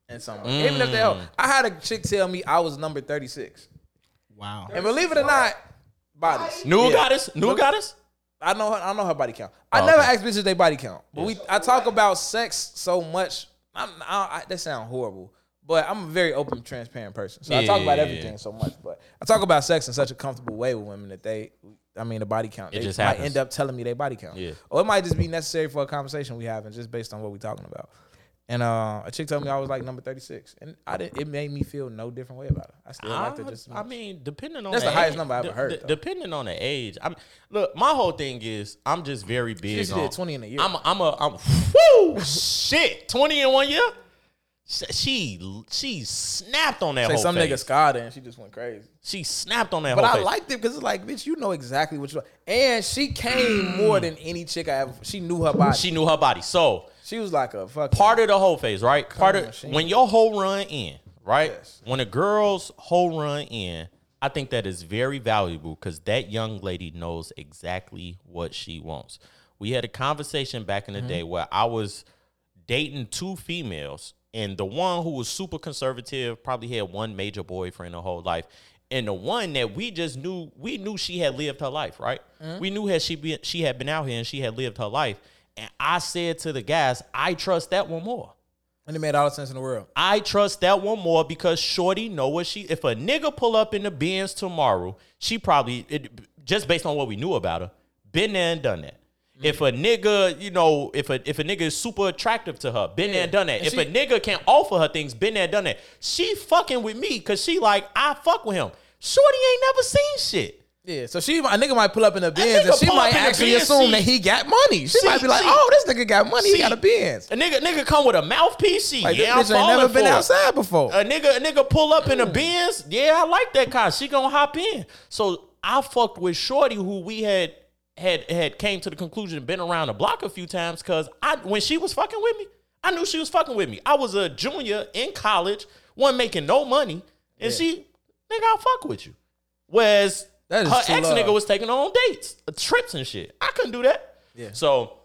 And some even if they Mm. I had a chick tell me I was number 36. Wow. And believe it or not, bodies. New Yeah. goddess, new goddess. I know her, I know her body count. I Oh, never okay. ask bitches they body count, but we I talk about sex so much. I'm, I, I, that sound horrible, but I'm a very open, transparent person. So I talk about everything so much. But I talk about sex in such a comfortable way with women that they, I mean, the body count. It they just might happens. end up telling me their body count, Yeah. or it might just be necessary for a conversation we having just based on what we're talking about. And uh, a chick told me I was like number 36, and I didn't. It made me feel no different way about it. I still liked her just. as I, much. mean, depending on That's the, highest age- number I've ever de- heard, de- though. depending on the age, I'm look. My whole thing is I'm just very big she on did 20 in a year. I'm a, I'm a I'm whoo shit twenty in one year. She she snapped on that Say whole some nigga scarred her and she just went crazy. She snapped on that But I face. liked it because it's like, bitch, you know exactly what you. Want. And she came more than any chick I ever. She knew her body. She, knew her body. So she was like a fucking part of the whole phase, right? Part of machine. when your whole run in, right? Yes. When a girl's whole run in, I think that is very valuable because that young lady knows exactly what she wants. We had a conversation back in the mm-hmm. day where I was dating two females, and the one who was super conservative probably had one major boyfriend her whole life. And the one that we just knew, we knew she had lived her life, right? Mm-hmm. We knew that she be, she had been out here and she had lived her life. And I said to the guys, I trust that one more. and it made all the sense in the world. I trust that one more because Shorty know what she. If a nigga pull up in the Benz tomorrow, she probably it, just based on what we knew about her, been there and done that. If a nigga, you know, if a if a nigga is super attractive to her, been there and done that. And if she- a nigga can offer her things, been there done that. She fucking with me because she like I fuck with him. Shorty ain't never seen shit. Yeah, so she, a nigga might pull up in the Benz and she might up in the actually assume see- that he got money. She see- might be like, see- "Oh, this nigga got money. he got a Benz." A nigga nigga come with a mouthpiece. She, Like yeah, I'm bitch ain't never been it. outside before. A nigga, a nigga pull up in a mm. Benz. Yeah, I like that car. She gonna hop in. So I fucked with Shorty, who we had had had came to the conclusion, been around the block a few times. Cause I when she was fucking with me, I knew she was fucking with me. I was a junior in college, wasn't making no money, and she, nigga, I'll fuck with you. Whereas That is her ex love. nigga was taking her on dates, uh, trips and shit. I couldn't do that. Yeah. So.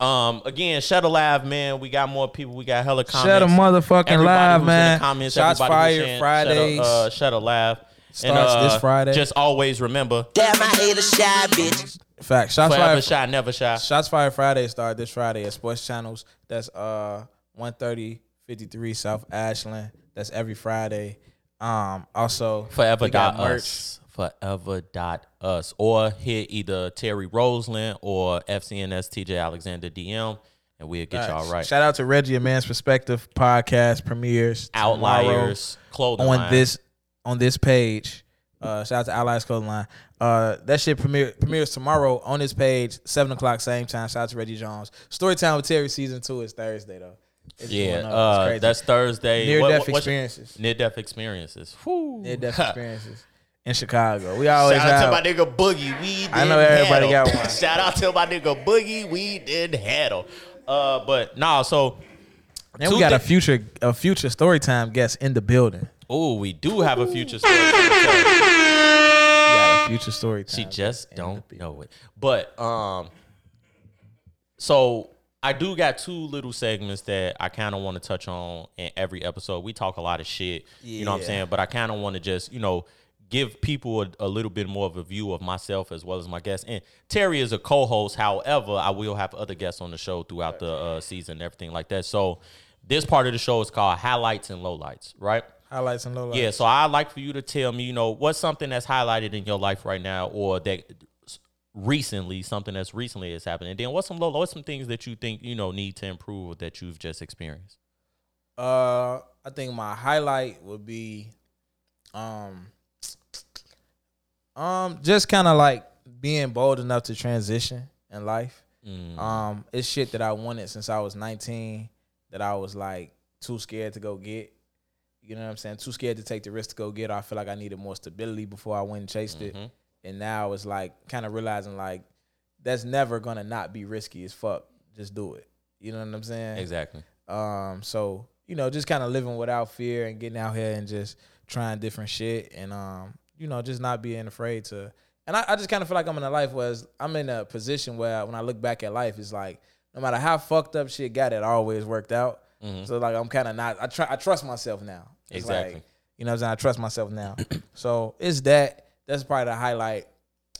Um again, Shut Live, man. We got more people. We got hella comments. Shut a motherfucking Everybody live, man. the comments, Shots everybody who's fired saying Fridays. Shut a, uh, shut a laugh. Starts this Friday. Just always remember, Damn, I hate a shy bitch. Fact. Shots forever fired. shy, never shy. Shots fired Friday start this Friday at Sports Channels. That's uh 130 53 South Ashland. That's every Friday. Um also Forever we got dot us. Forever dot us. Or hit either Terry Roseland or FCNS TJ Alexander DM, and we'll get y'all right. Shout out to Reggie, a man's perspective podcast premieres Outliers, clothing on line. this on this page. Uh, shout out to Allies Clothing Line. Uh, that shit premiere, premieres tomorrow on this page, seven o'clock, same time. Shout out to Reggie Jones. Storytime with Terry season two is Thursday though. It's Yeah, going up. It's uh, that's Thursday. near What- death what- experiences. Near death experiences. Whew. Near death experiences in Chicago. We always Shout out have. to my nigga Boogie. We I know everybody handle. got one. Shout out to my nigga Boogie. We didn't handle. Uh, but nah. So and we two got a future a future storytime guest in the building. Oh, we do have a future story. A future storytime. she just don't know it. But um, so I do got two little segments that I kind of want to touch on in every episode. We talk a lot of shit, you know what I'm saying? But I kind of want to just you know give people a, a little bit more of a view of myself as well as my guests. And Terry is a co-host. However, I will have other guests on the show throughout the uh, season and everything like that. So this part of the show is called highlights and lowlights, right? Highlights and lowlights. Yeah, so I'd like for you to tell me, you know, what's something that's highlighted in your life right now, or that recently, something that's recently has happened, and then what's some low, what's some things that you think you know need to improve that you've just experienced? Uh, I think my highlight would be, um, um, just kind of like being bold enough to transition in life. Mm. Um, it's shit that I wanted since I was 19 that I was like too scared to go get. You know what I'm saying? Too scared to take the risk to go get. I feel like I needed more stability before I went and chased Mhm. it. And now it's like kind of realizing like that's never gonna not be risky as fuck. Just do it. You know what I'm saying? Exactly. Um, so you know, just kind of living without fear and getting out here and just trying different shit and um, you know, just not being afraid to. And I, I just kind of feel like I'm in a life where I'm in a position where when I look back at life, it's like no matter how fucked up shit got, it always worked out. Mhm. So like I'm kind of not. I try. I trust myself now. Exactly. Like, you know, I'm saying I trust myself now. so it's that. That's probably the highlight.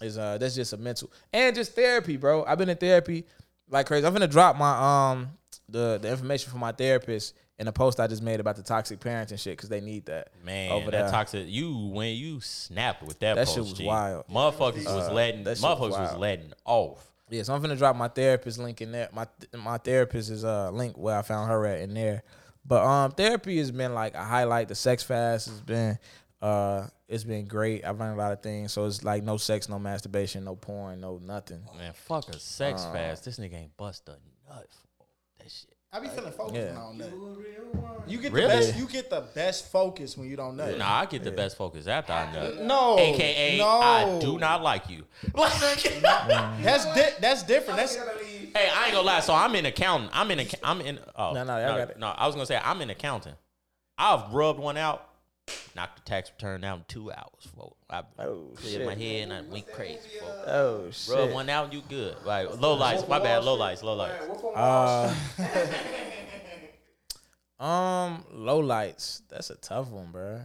Is uh, that's just a mental and just therapy, bro. I've been in therapy like crazy. I'm gonna drop my um the the information from my therapist in a post I just made about the toxic parents and shit because they need that. Man, over that there. toxic. You when you snapped with that, That post, shit was G, wild. Motherfuckers was Uh, letting that shit was motherfuckers was letting off. Yeah, so I'm gonna drop my therapist link in there. My my therapist is uh link where I found her at in there. But um therapy has been like a highlight. The sex fast has been uh it's been great. I've learned a lot of things. So it's like no sex, no masturbation, no porn, no nothing. Man, fuck a sex fast. This nigga ain't bust a nut for that shit. I be feeling focused Yeah. when I nut. You get Really? the best. You get the best focus when you don't nut. Nah, I get the best focus after I nut. No. AKA, no. I do not like you. That's di- that's different. That's Hey, I ain't gonna lie. So I'm in accounting. I'm in. Acc- I'm in. Oh No, no, y'all got it. no. I was gonna say I'm in accounting. I've rubbed one out, knocked the tax return out in two hours. Folks. I Oh, cleared my head and I went crazy. Folks. Oh shit. Rub one out, you good. Like low lights. My bad. Low lights. Low lights. Uh, um, low lights. That's a tough one, bro.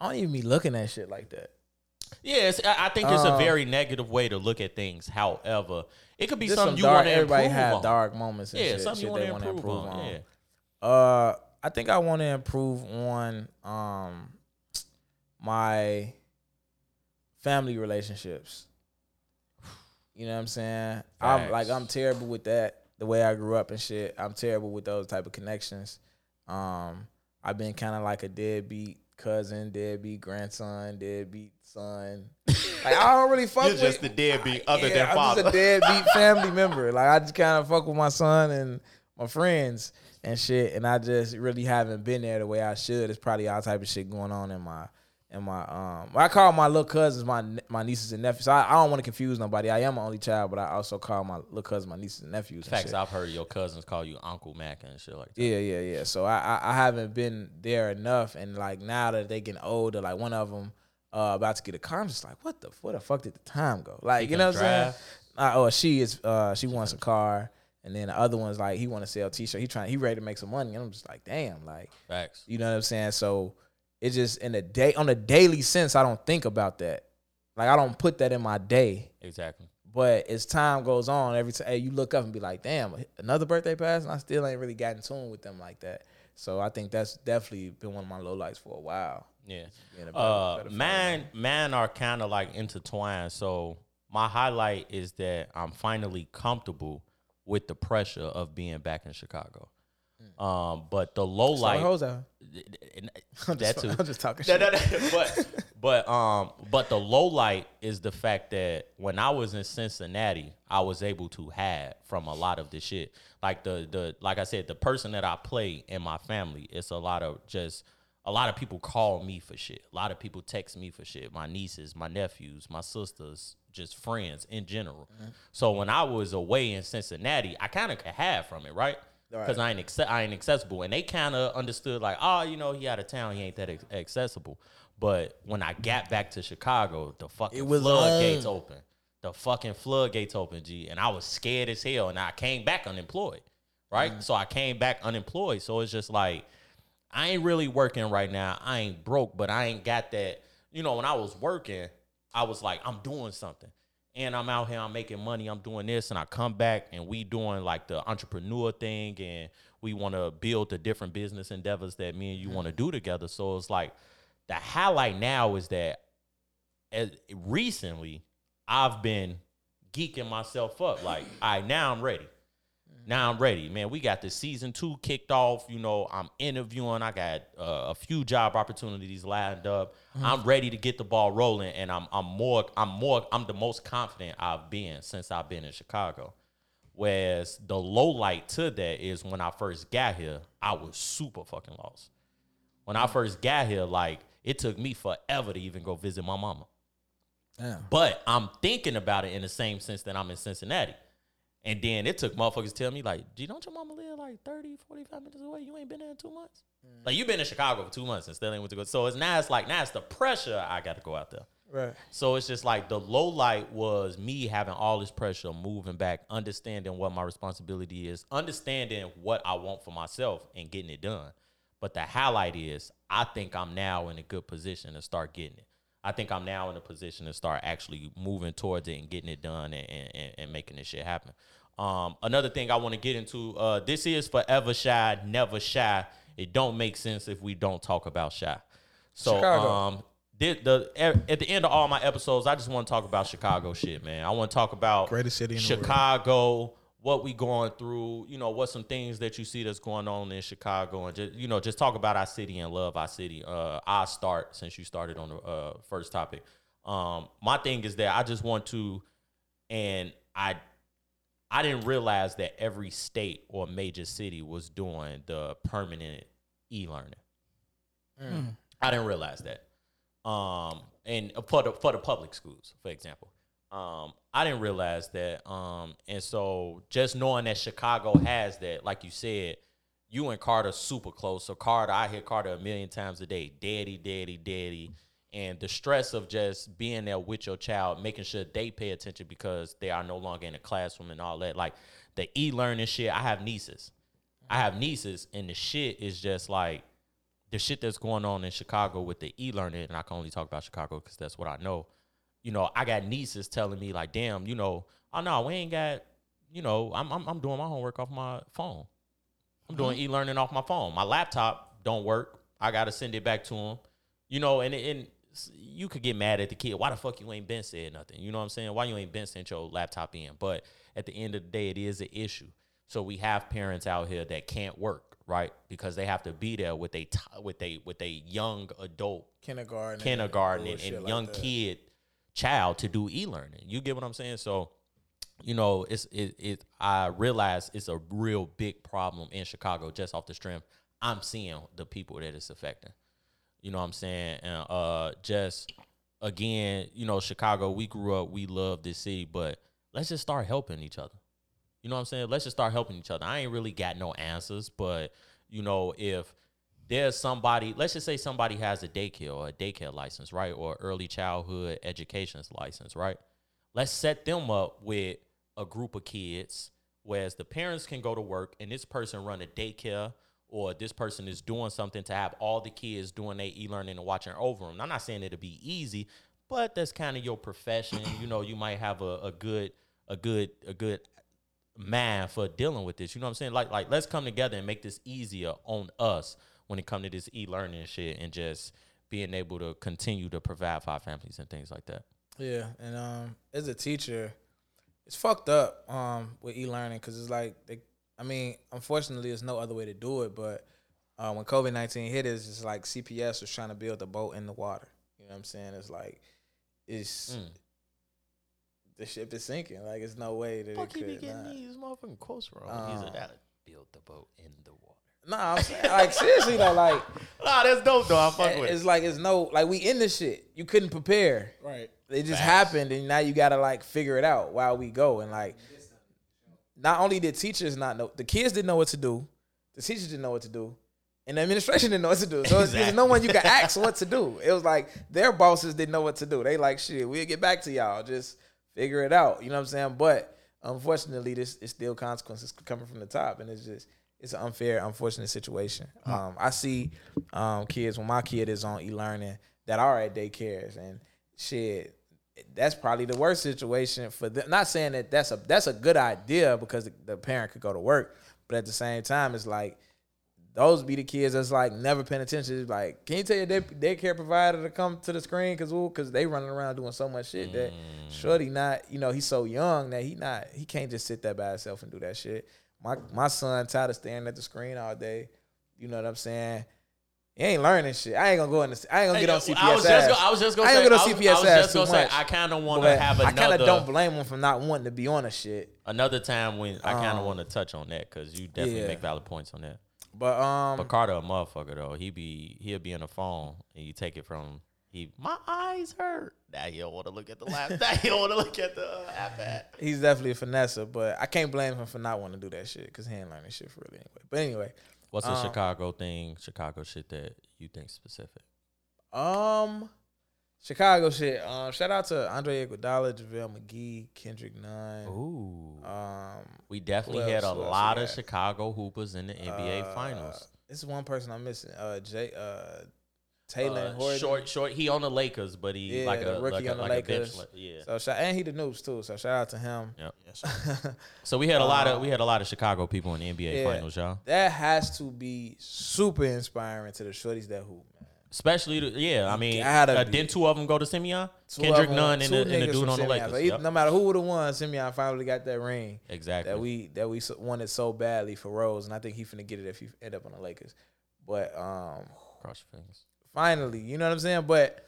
I don't even be looking at shit like that. Yes, I I think it's a Um, very negative way to look at things. However, it could be something some you want to Everybody improve have on. dark moments. And yeah, shit, something shit you want they to wanna improve, on. Yeah. Uh, I think I want to improve on um my family relationships. You know what I'm saying? I'm like I'm terrible with that. The way I grew up and shit, I'm terrible with those type of connections. Um, I've been kind of like a deadbeat cousin, deadbeat grandson, deadbeat son. Like I don't really fuck You're with. just the deadbeat other Yeah, than I'm father. just a deadbeat family member. Like I just kind of fuck with my son and my friends and shit, and I just really haven't been there the way I should. It's probably all type of shit going on in my in my um. I call my little cousins my my nieces and nephews. I, I don't want to confuse nobody. I am an only child, but I also call my little cousins my nieces and nephews. and Facts. shit. I've heard your cousins call you Uncle Mac and shit like that. Yeah, yeah, yeah. So I, I I haven't been there enough, and like now that they getting older, like one of them uh, about to get a car, I'm just like, what the where the fuck did the time go? Like you know what I'm saying? Uh, oh, she is uh she wants a car, and then the other one's like he want to sell t-shirt. He trying he ready to make some money, and I'm just like, damn, like Facts. you know what I'm saying? So it's just in the day on a daily sense, I don't think about that. Like I don't put that in my day. Exactly. But as time goes on, every time hey, you look up and be like, damn, another birthday passed, and I still ain't really gotten in tune with them like that. So I think that's definitely been one of my lowlights for a while. Yeah. A Uh, better man, man are kind of like intertwined. So my highlight is that I'm finally comfortable with the pressure of being back in Chicago. Um, but the low light. I'm that just, too. I'm just talking shit. but but um but the low light is the fact that when I was in Cincinnati, I was able to have from a lot of the shit. Like the the like I said, the person that I play in my family, it's a lot of just a lot of people call me for shit. A lot of people text me for shit. My nieces, my nephews, my sisters, just friends in general. So when I was away in Cincinnati, I kind of could have from it, right? Because I ain't acce- I ain't accessible, and they kind of understood like, oh, you know, he out of town, he ain't that ex- accessible. But when I got back to Chicago, the fucking It was uh, floodgates open. The fucking floodgates open, G, and I was scared as hell, and I came back unemployed, right? Mm. So I came back unemployed. So it's just like I ain't really working right now. I ain't broke, but I ain't got that. You know, when I was working, I was like, I'm doing something. And I'm out here, I'm making money, I'm doing this, and I come back and we doing like the entrepreneur thing, and we want to build the different business endeavors that me and you want to mm-hmm. do together. So it's like the highlight now is that as recently I've been geeking myself up. Like, all right, now I'm ready. Mm-hmm. Now I'm ready, man. We got the season two kicked off. You know, I'm interviewing. I got uh, a few job opportunities lined up. Uh-huh. I'm ready to get the ball rolling, and I'm I'm more I'm more I'm the most confident I've been since I've been in Chicago. Whereas the low light to that is when I first got here, I was super fucking lost. When I first got here, like it took me forever to even go visit my mama. Damn. But I'm thinking about it in the same sense that I'm in Cincinnati. And then it took motherfuckers to tell me, like, gee, don't your mama live like 30, 45 minutes away? You ain't been there in two months? Like, you've been in Chicago for two months and still ain't went to go. So it's now it's like, now it's the pressure I got to go out there. Right. So it's just like the low light was me having all this pressure, moving back, understanding what my responsibility is, understanding what I want for myself and getting it done. But the highlight is I think I'm now in a good position to start getting it. I think I'm now in a position to start actually moving towards it and getting it done and, and, and making this shit happen. Um, another thing I want to get into, uh, this is forever shy, never shy. It don't make sense if we don't talk about shy. So Chicago. um did the at the end of all my episodes, I just want to talk about Chicago shit, man. I want to talk about Greatest city in the world. Chicago, what we going through, you know, what some things that you see that's going on in Chicago, and just you know, just talk about our city and love our city. Uh, I start since you started on the uh, first topic. Um, my thing is that I just want to, and I, I didn't realize that every state or major city was doing the permanent e-learning. I didn't realize that. Um, and for the for the public schools, for example, um, I didn't realize that. Um, and so just knowing that Chicago has that, like you said, you and Carter super close. So Carter, I hear Carter a million times a day, daddy, daddy, daddy. And the stress of just being there with your child, making sure they pay attention because they are no longer in the classroom and all that. Like the e-learning shit. I have nieces. I have nieces, and the shit is just like the shit that's going on in Chicago with the e-learning, and I can only talk about Chicago because that's what I know. You know, I got nieces telling me like, "Damn, you know, oh no, we ain't got, you know, I'm I'm, I'm doing my homework off my phone. I'm doing mm-hmm. e-learning off my phone. My laptop don't work. I gotta send it back to them. You know, and and you could get mad at the kid. Why the fuck you ain't been said nothing? You know what I'm saying? Why you ain't been sent your laptop in? But at the end of the day, it is an issue. So we have parents out here that can't work, right? Because they have to be there with a with a with a young adult Kindergarten, kindergarten and, bullshit and young that. kid child to do e-learning. You get what I'm saying? So, you know, it's it, it I realize it's a real big problem in Chicago just off the strength I'm seeing the people that it's affecting. You know what I'm saying? And uh just again, you know, Chicago, we grew up, we love this city, but let's just start helping each other. You know what I'm saying? Let's just start helping each other. I ain't really got no answers, but you know, if there's somebody, let's just say somebody has a daycare or a daycare license, right? Or early childhood education's license, right? Let's set them up with a group of kids, whereas the parents can go to work and this person run a daycare or this person is doing something to have all the kids doing their e-learning and watching over them. I'm not saying it'll be easy, but that's kind of your profession. You know, you might have a, a good, a good, a good man for dealing with this. You know what I'm saying? Like, like let's come together and make this easier on us when it come to this e-learning shit, and just being able to continue to provide for our families and things like that. Yeah, and um, as a teacher, it's fucked up um with e-learning because it's like they, I mean, unfortunately, there's no other way to do it. But uh, when COVID nineteen hit, it's just like CPS was trying to build a boat in the water. You know what I'm saying? It's like it's Mm. the ship is sinking. Like it's no way that Fuck, it he be getting Not. these motherfucking quotes wrong. He's Uh, a that build the boat in the water. Nah, I'm saying like seriously though, like Nah, that's dope though. I fuck with it's like it's no like we in this shit. You couldn't prepare. Right. It just Facts. happened, and now you gotta like figure it out while we go. And like, not only did teachers not know, the kids didn't know what to do, the teachers didn't know what to do, and the administration didn't know what to do. So it's- there's no one you can ask what to do. It was like their bosses didn't know what to do. They like shit. We'll get back to y'all. Just figure it out. You know what I'm saying? But unfortunately, this is still consequences coming from the top, and it's just it's an unfair, unfortunate situation. Um, I see um, kids when my kid is on e-learning that are at daycares and shit. That's probably the worst situation for them. Not saying that that's a that's a good idea because the, parent could go to work, but at the same time, it's like those be the kids that's like never paying attention. It's like, can you tell your day, daycare provider to come to the screen because because they running around doing so much shit that mm. shorty not you know he's so young that he not he can't just sit there by himself and do that shit. My my son tired of staring at the screen all day. You know what I'm saying? He ain't learning shit. I ain't gonna go in the. I ain't gonna get on CPS. I was just ass. I was just gonna I say, ain't gonna I get was, on I CPS was just gonna say, much. I kind of want to have I kind of don't blame him for not wanting to be on the shit. another time when I kind of Um, want to touch on that because you definitely yeah. make valid points on that. But um, But Carter a motherfucker though. He be he'll be on the phone and you take it from he my eyes hurt. Now he don't want to look at the laptop. now he don't want to look at the uh, iPad. he's definitely a finesser, but I can't blame him for not wanting to do that shit because he ain't learning shit for real anyway. But anyway, What's a Um, Chicago thing, Chicago shit that you think specific? um, Chicago shit. Um, shout out to Andre Iguodala, JaVale McGee, Kendrick Nunn. Ooh, Um, we definitely had a else? Who else lot of? Chicago hoopers in the NBA uh, finals. This is one person I'm missing. Uh, Jay, uh, Talen Uh, Horton. short, short. He on the Lakers, but he Yeah, like a rookie like a, on the like a bench. Lakers. Yeah. So shout, and he the noobs too. So shout out to him. Yep. So we had a lot of we Uh, had a lot of Chicago people in the NBA yeah. finals, y'all. That has to be super inspiring to the shorties that hoop, man. Especially, the, yeah. I mean, Gotta uh, be. didn't two of them go to Simeon? Two Kendrick of 'em- Nunn and the, and the dude on the Lakers. So Yep. No matter who would have won, Simeon finally got that ring. Exactly. That we that we wanted so badly for Rose, and I think he finna get it if he end up on the Lakers. But um, Cross your fingers. Finally, you know what I'm saying. But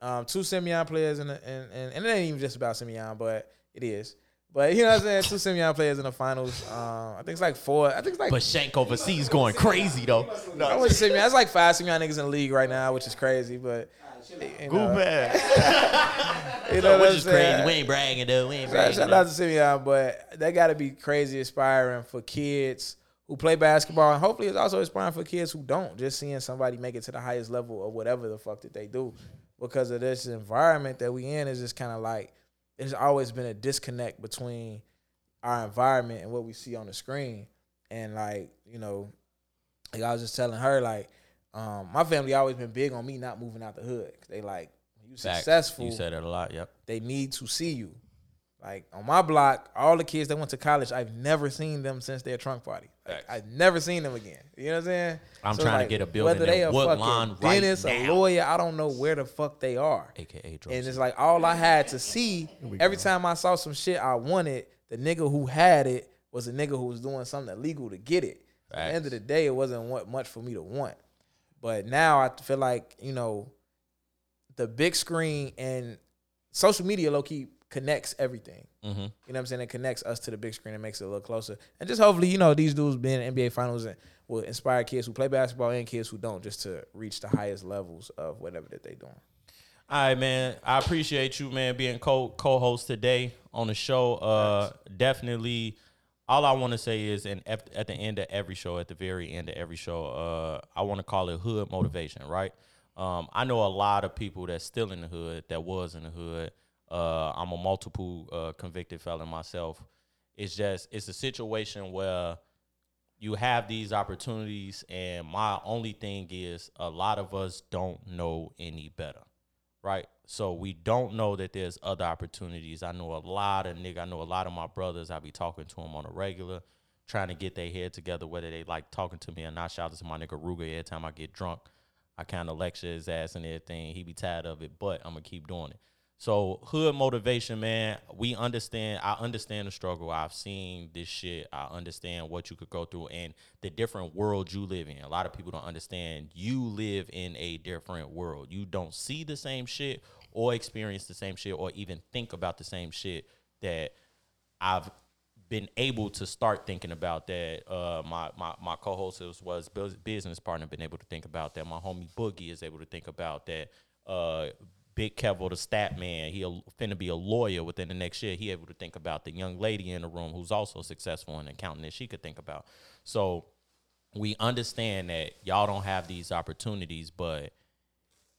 um, two Simeon players in the, and, and and it ain't even just about Simeon, but it is. But you know what I'm saying. Two Simeon players in the finals. Um, I think it's like four. I think it's like But Shank overseas going crazy though. I wouldn't Simeon. It's like five Simeon niggas in the league right now, which is crazy. But you know, you know what Which I'm is saying? crazy. We ain't bragging though. We ain't Shout, bragging. shout out to Simeon, but that got to be crazy inspiring for kids who play basketball, and hopefully it's also inspiring for kids who don't. Just seeing somebody make it to the highest level of whatever the fuck that they do, because of this environment that we in is just kind of like there's always been a disconnect between our environment and what we see on the screen, and like you know, like I was just telling her, like um, my family always been big on me not moving out the hood. They like you successful You said it a lot. Yep. they need to see you. Like on my block, all the kids that went to college, I've never seen them since their trunk party. Like, I've never seen them again. You know what I'm saying? I'm So, trying to get a building Whether they in a Woodlawn fucking right dentist, a lawyer, I don't know where the fuck they are. AKA drugs. And it's like all I had to see every time I saw some shit I wanted, the nigga who had it was a nigga who was doing something illegal to get it. At the end of the day, it wasn't what much for me to want. But now I feel like, you know, the big screen and social media low key connects everything. Mhm. You know what I'm saying? It connects us to the big screen and makes it a little closer. And just hopefully, you know, these dudes being in NBA finals and will inspire kids who play basketball and kids who don't just to reach the highest levels of whatever that they're doing. All right, man. I appreciate you, man, being co co-host today on the show. Uh, definitely. All I want to say is, and at, at the end of every show, at the very end of every show, uh, I want to call it hood motivation, right? Um, I know a lot of people that's still in the hood, that was in the hood. Uh, I'm a multiple uh, convicted felon myself. It's just it's a situation where you have these opportunities, and my only thing is a lot of us don't know any better right? So we don't know that there's other opportunities. I know a lot of nigga. I know a lot of my brothers. I be talking to them on a regular, trying to get their head together, whether they like talking to me or not. Shout out to my nigga Ruger. Every time I get drunk, I kind of lecture his ass and everything. He be tired of it, but I'm gonna keep doing it. So hood motivation, man. We understand. I understand the struggle. I've seen this shit. I understand what you could go through and the different world you live in. A lot of people don't understand. You live in a different world. You don't see the same shit or experience the same shit or even think about the same shit that I've been able to start thinking about that. Uh, my my my co-host was, business partner been able to think about that. My homie Boogie is able to think about that. Uh, Big Kevo, the stat man, he finna be a lawyer within the next year. He able to think about the young lady in the room who's also successful in accounting that she could think about. So we understand that y'all don't have these opportunities, but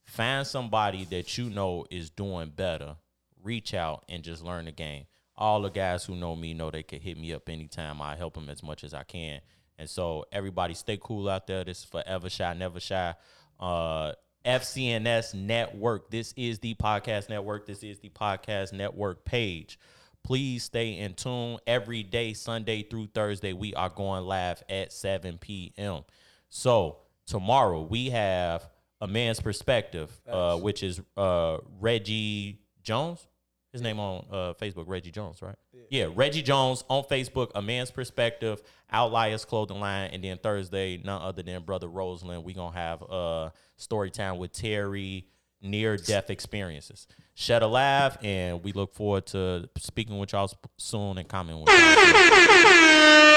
find somebody that you know is doing better. Reach out and just learn the game. All the guys who know me know they can hit me up anytime. I help them as much as I can. And so everybody stay cool out there. This is forever shy, never shy. Uh FCNS network. This is the podcast network. This is the podcast network page. Please stay in tune every day, Sunday through Thursday. We are going live at 7 p.m. So tomorrow we have a man's perspective, uh, which is uh, Reggie Jones. His name on uh, Facebook, Reggie Jones, right? Yeah. Reggie Jones on Facebook, a man's perspective, Outliers clothing line, and then Thursday, none other than Brother Roseland. We gonna have uh, story time with Terry, near death experiences. Shed a laugh, and we look forward to speaking with y'all soon and commenting with y'all.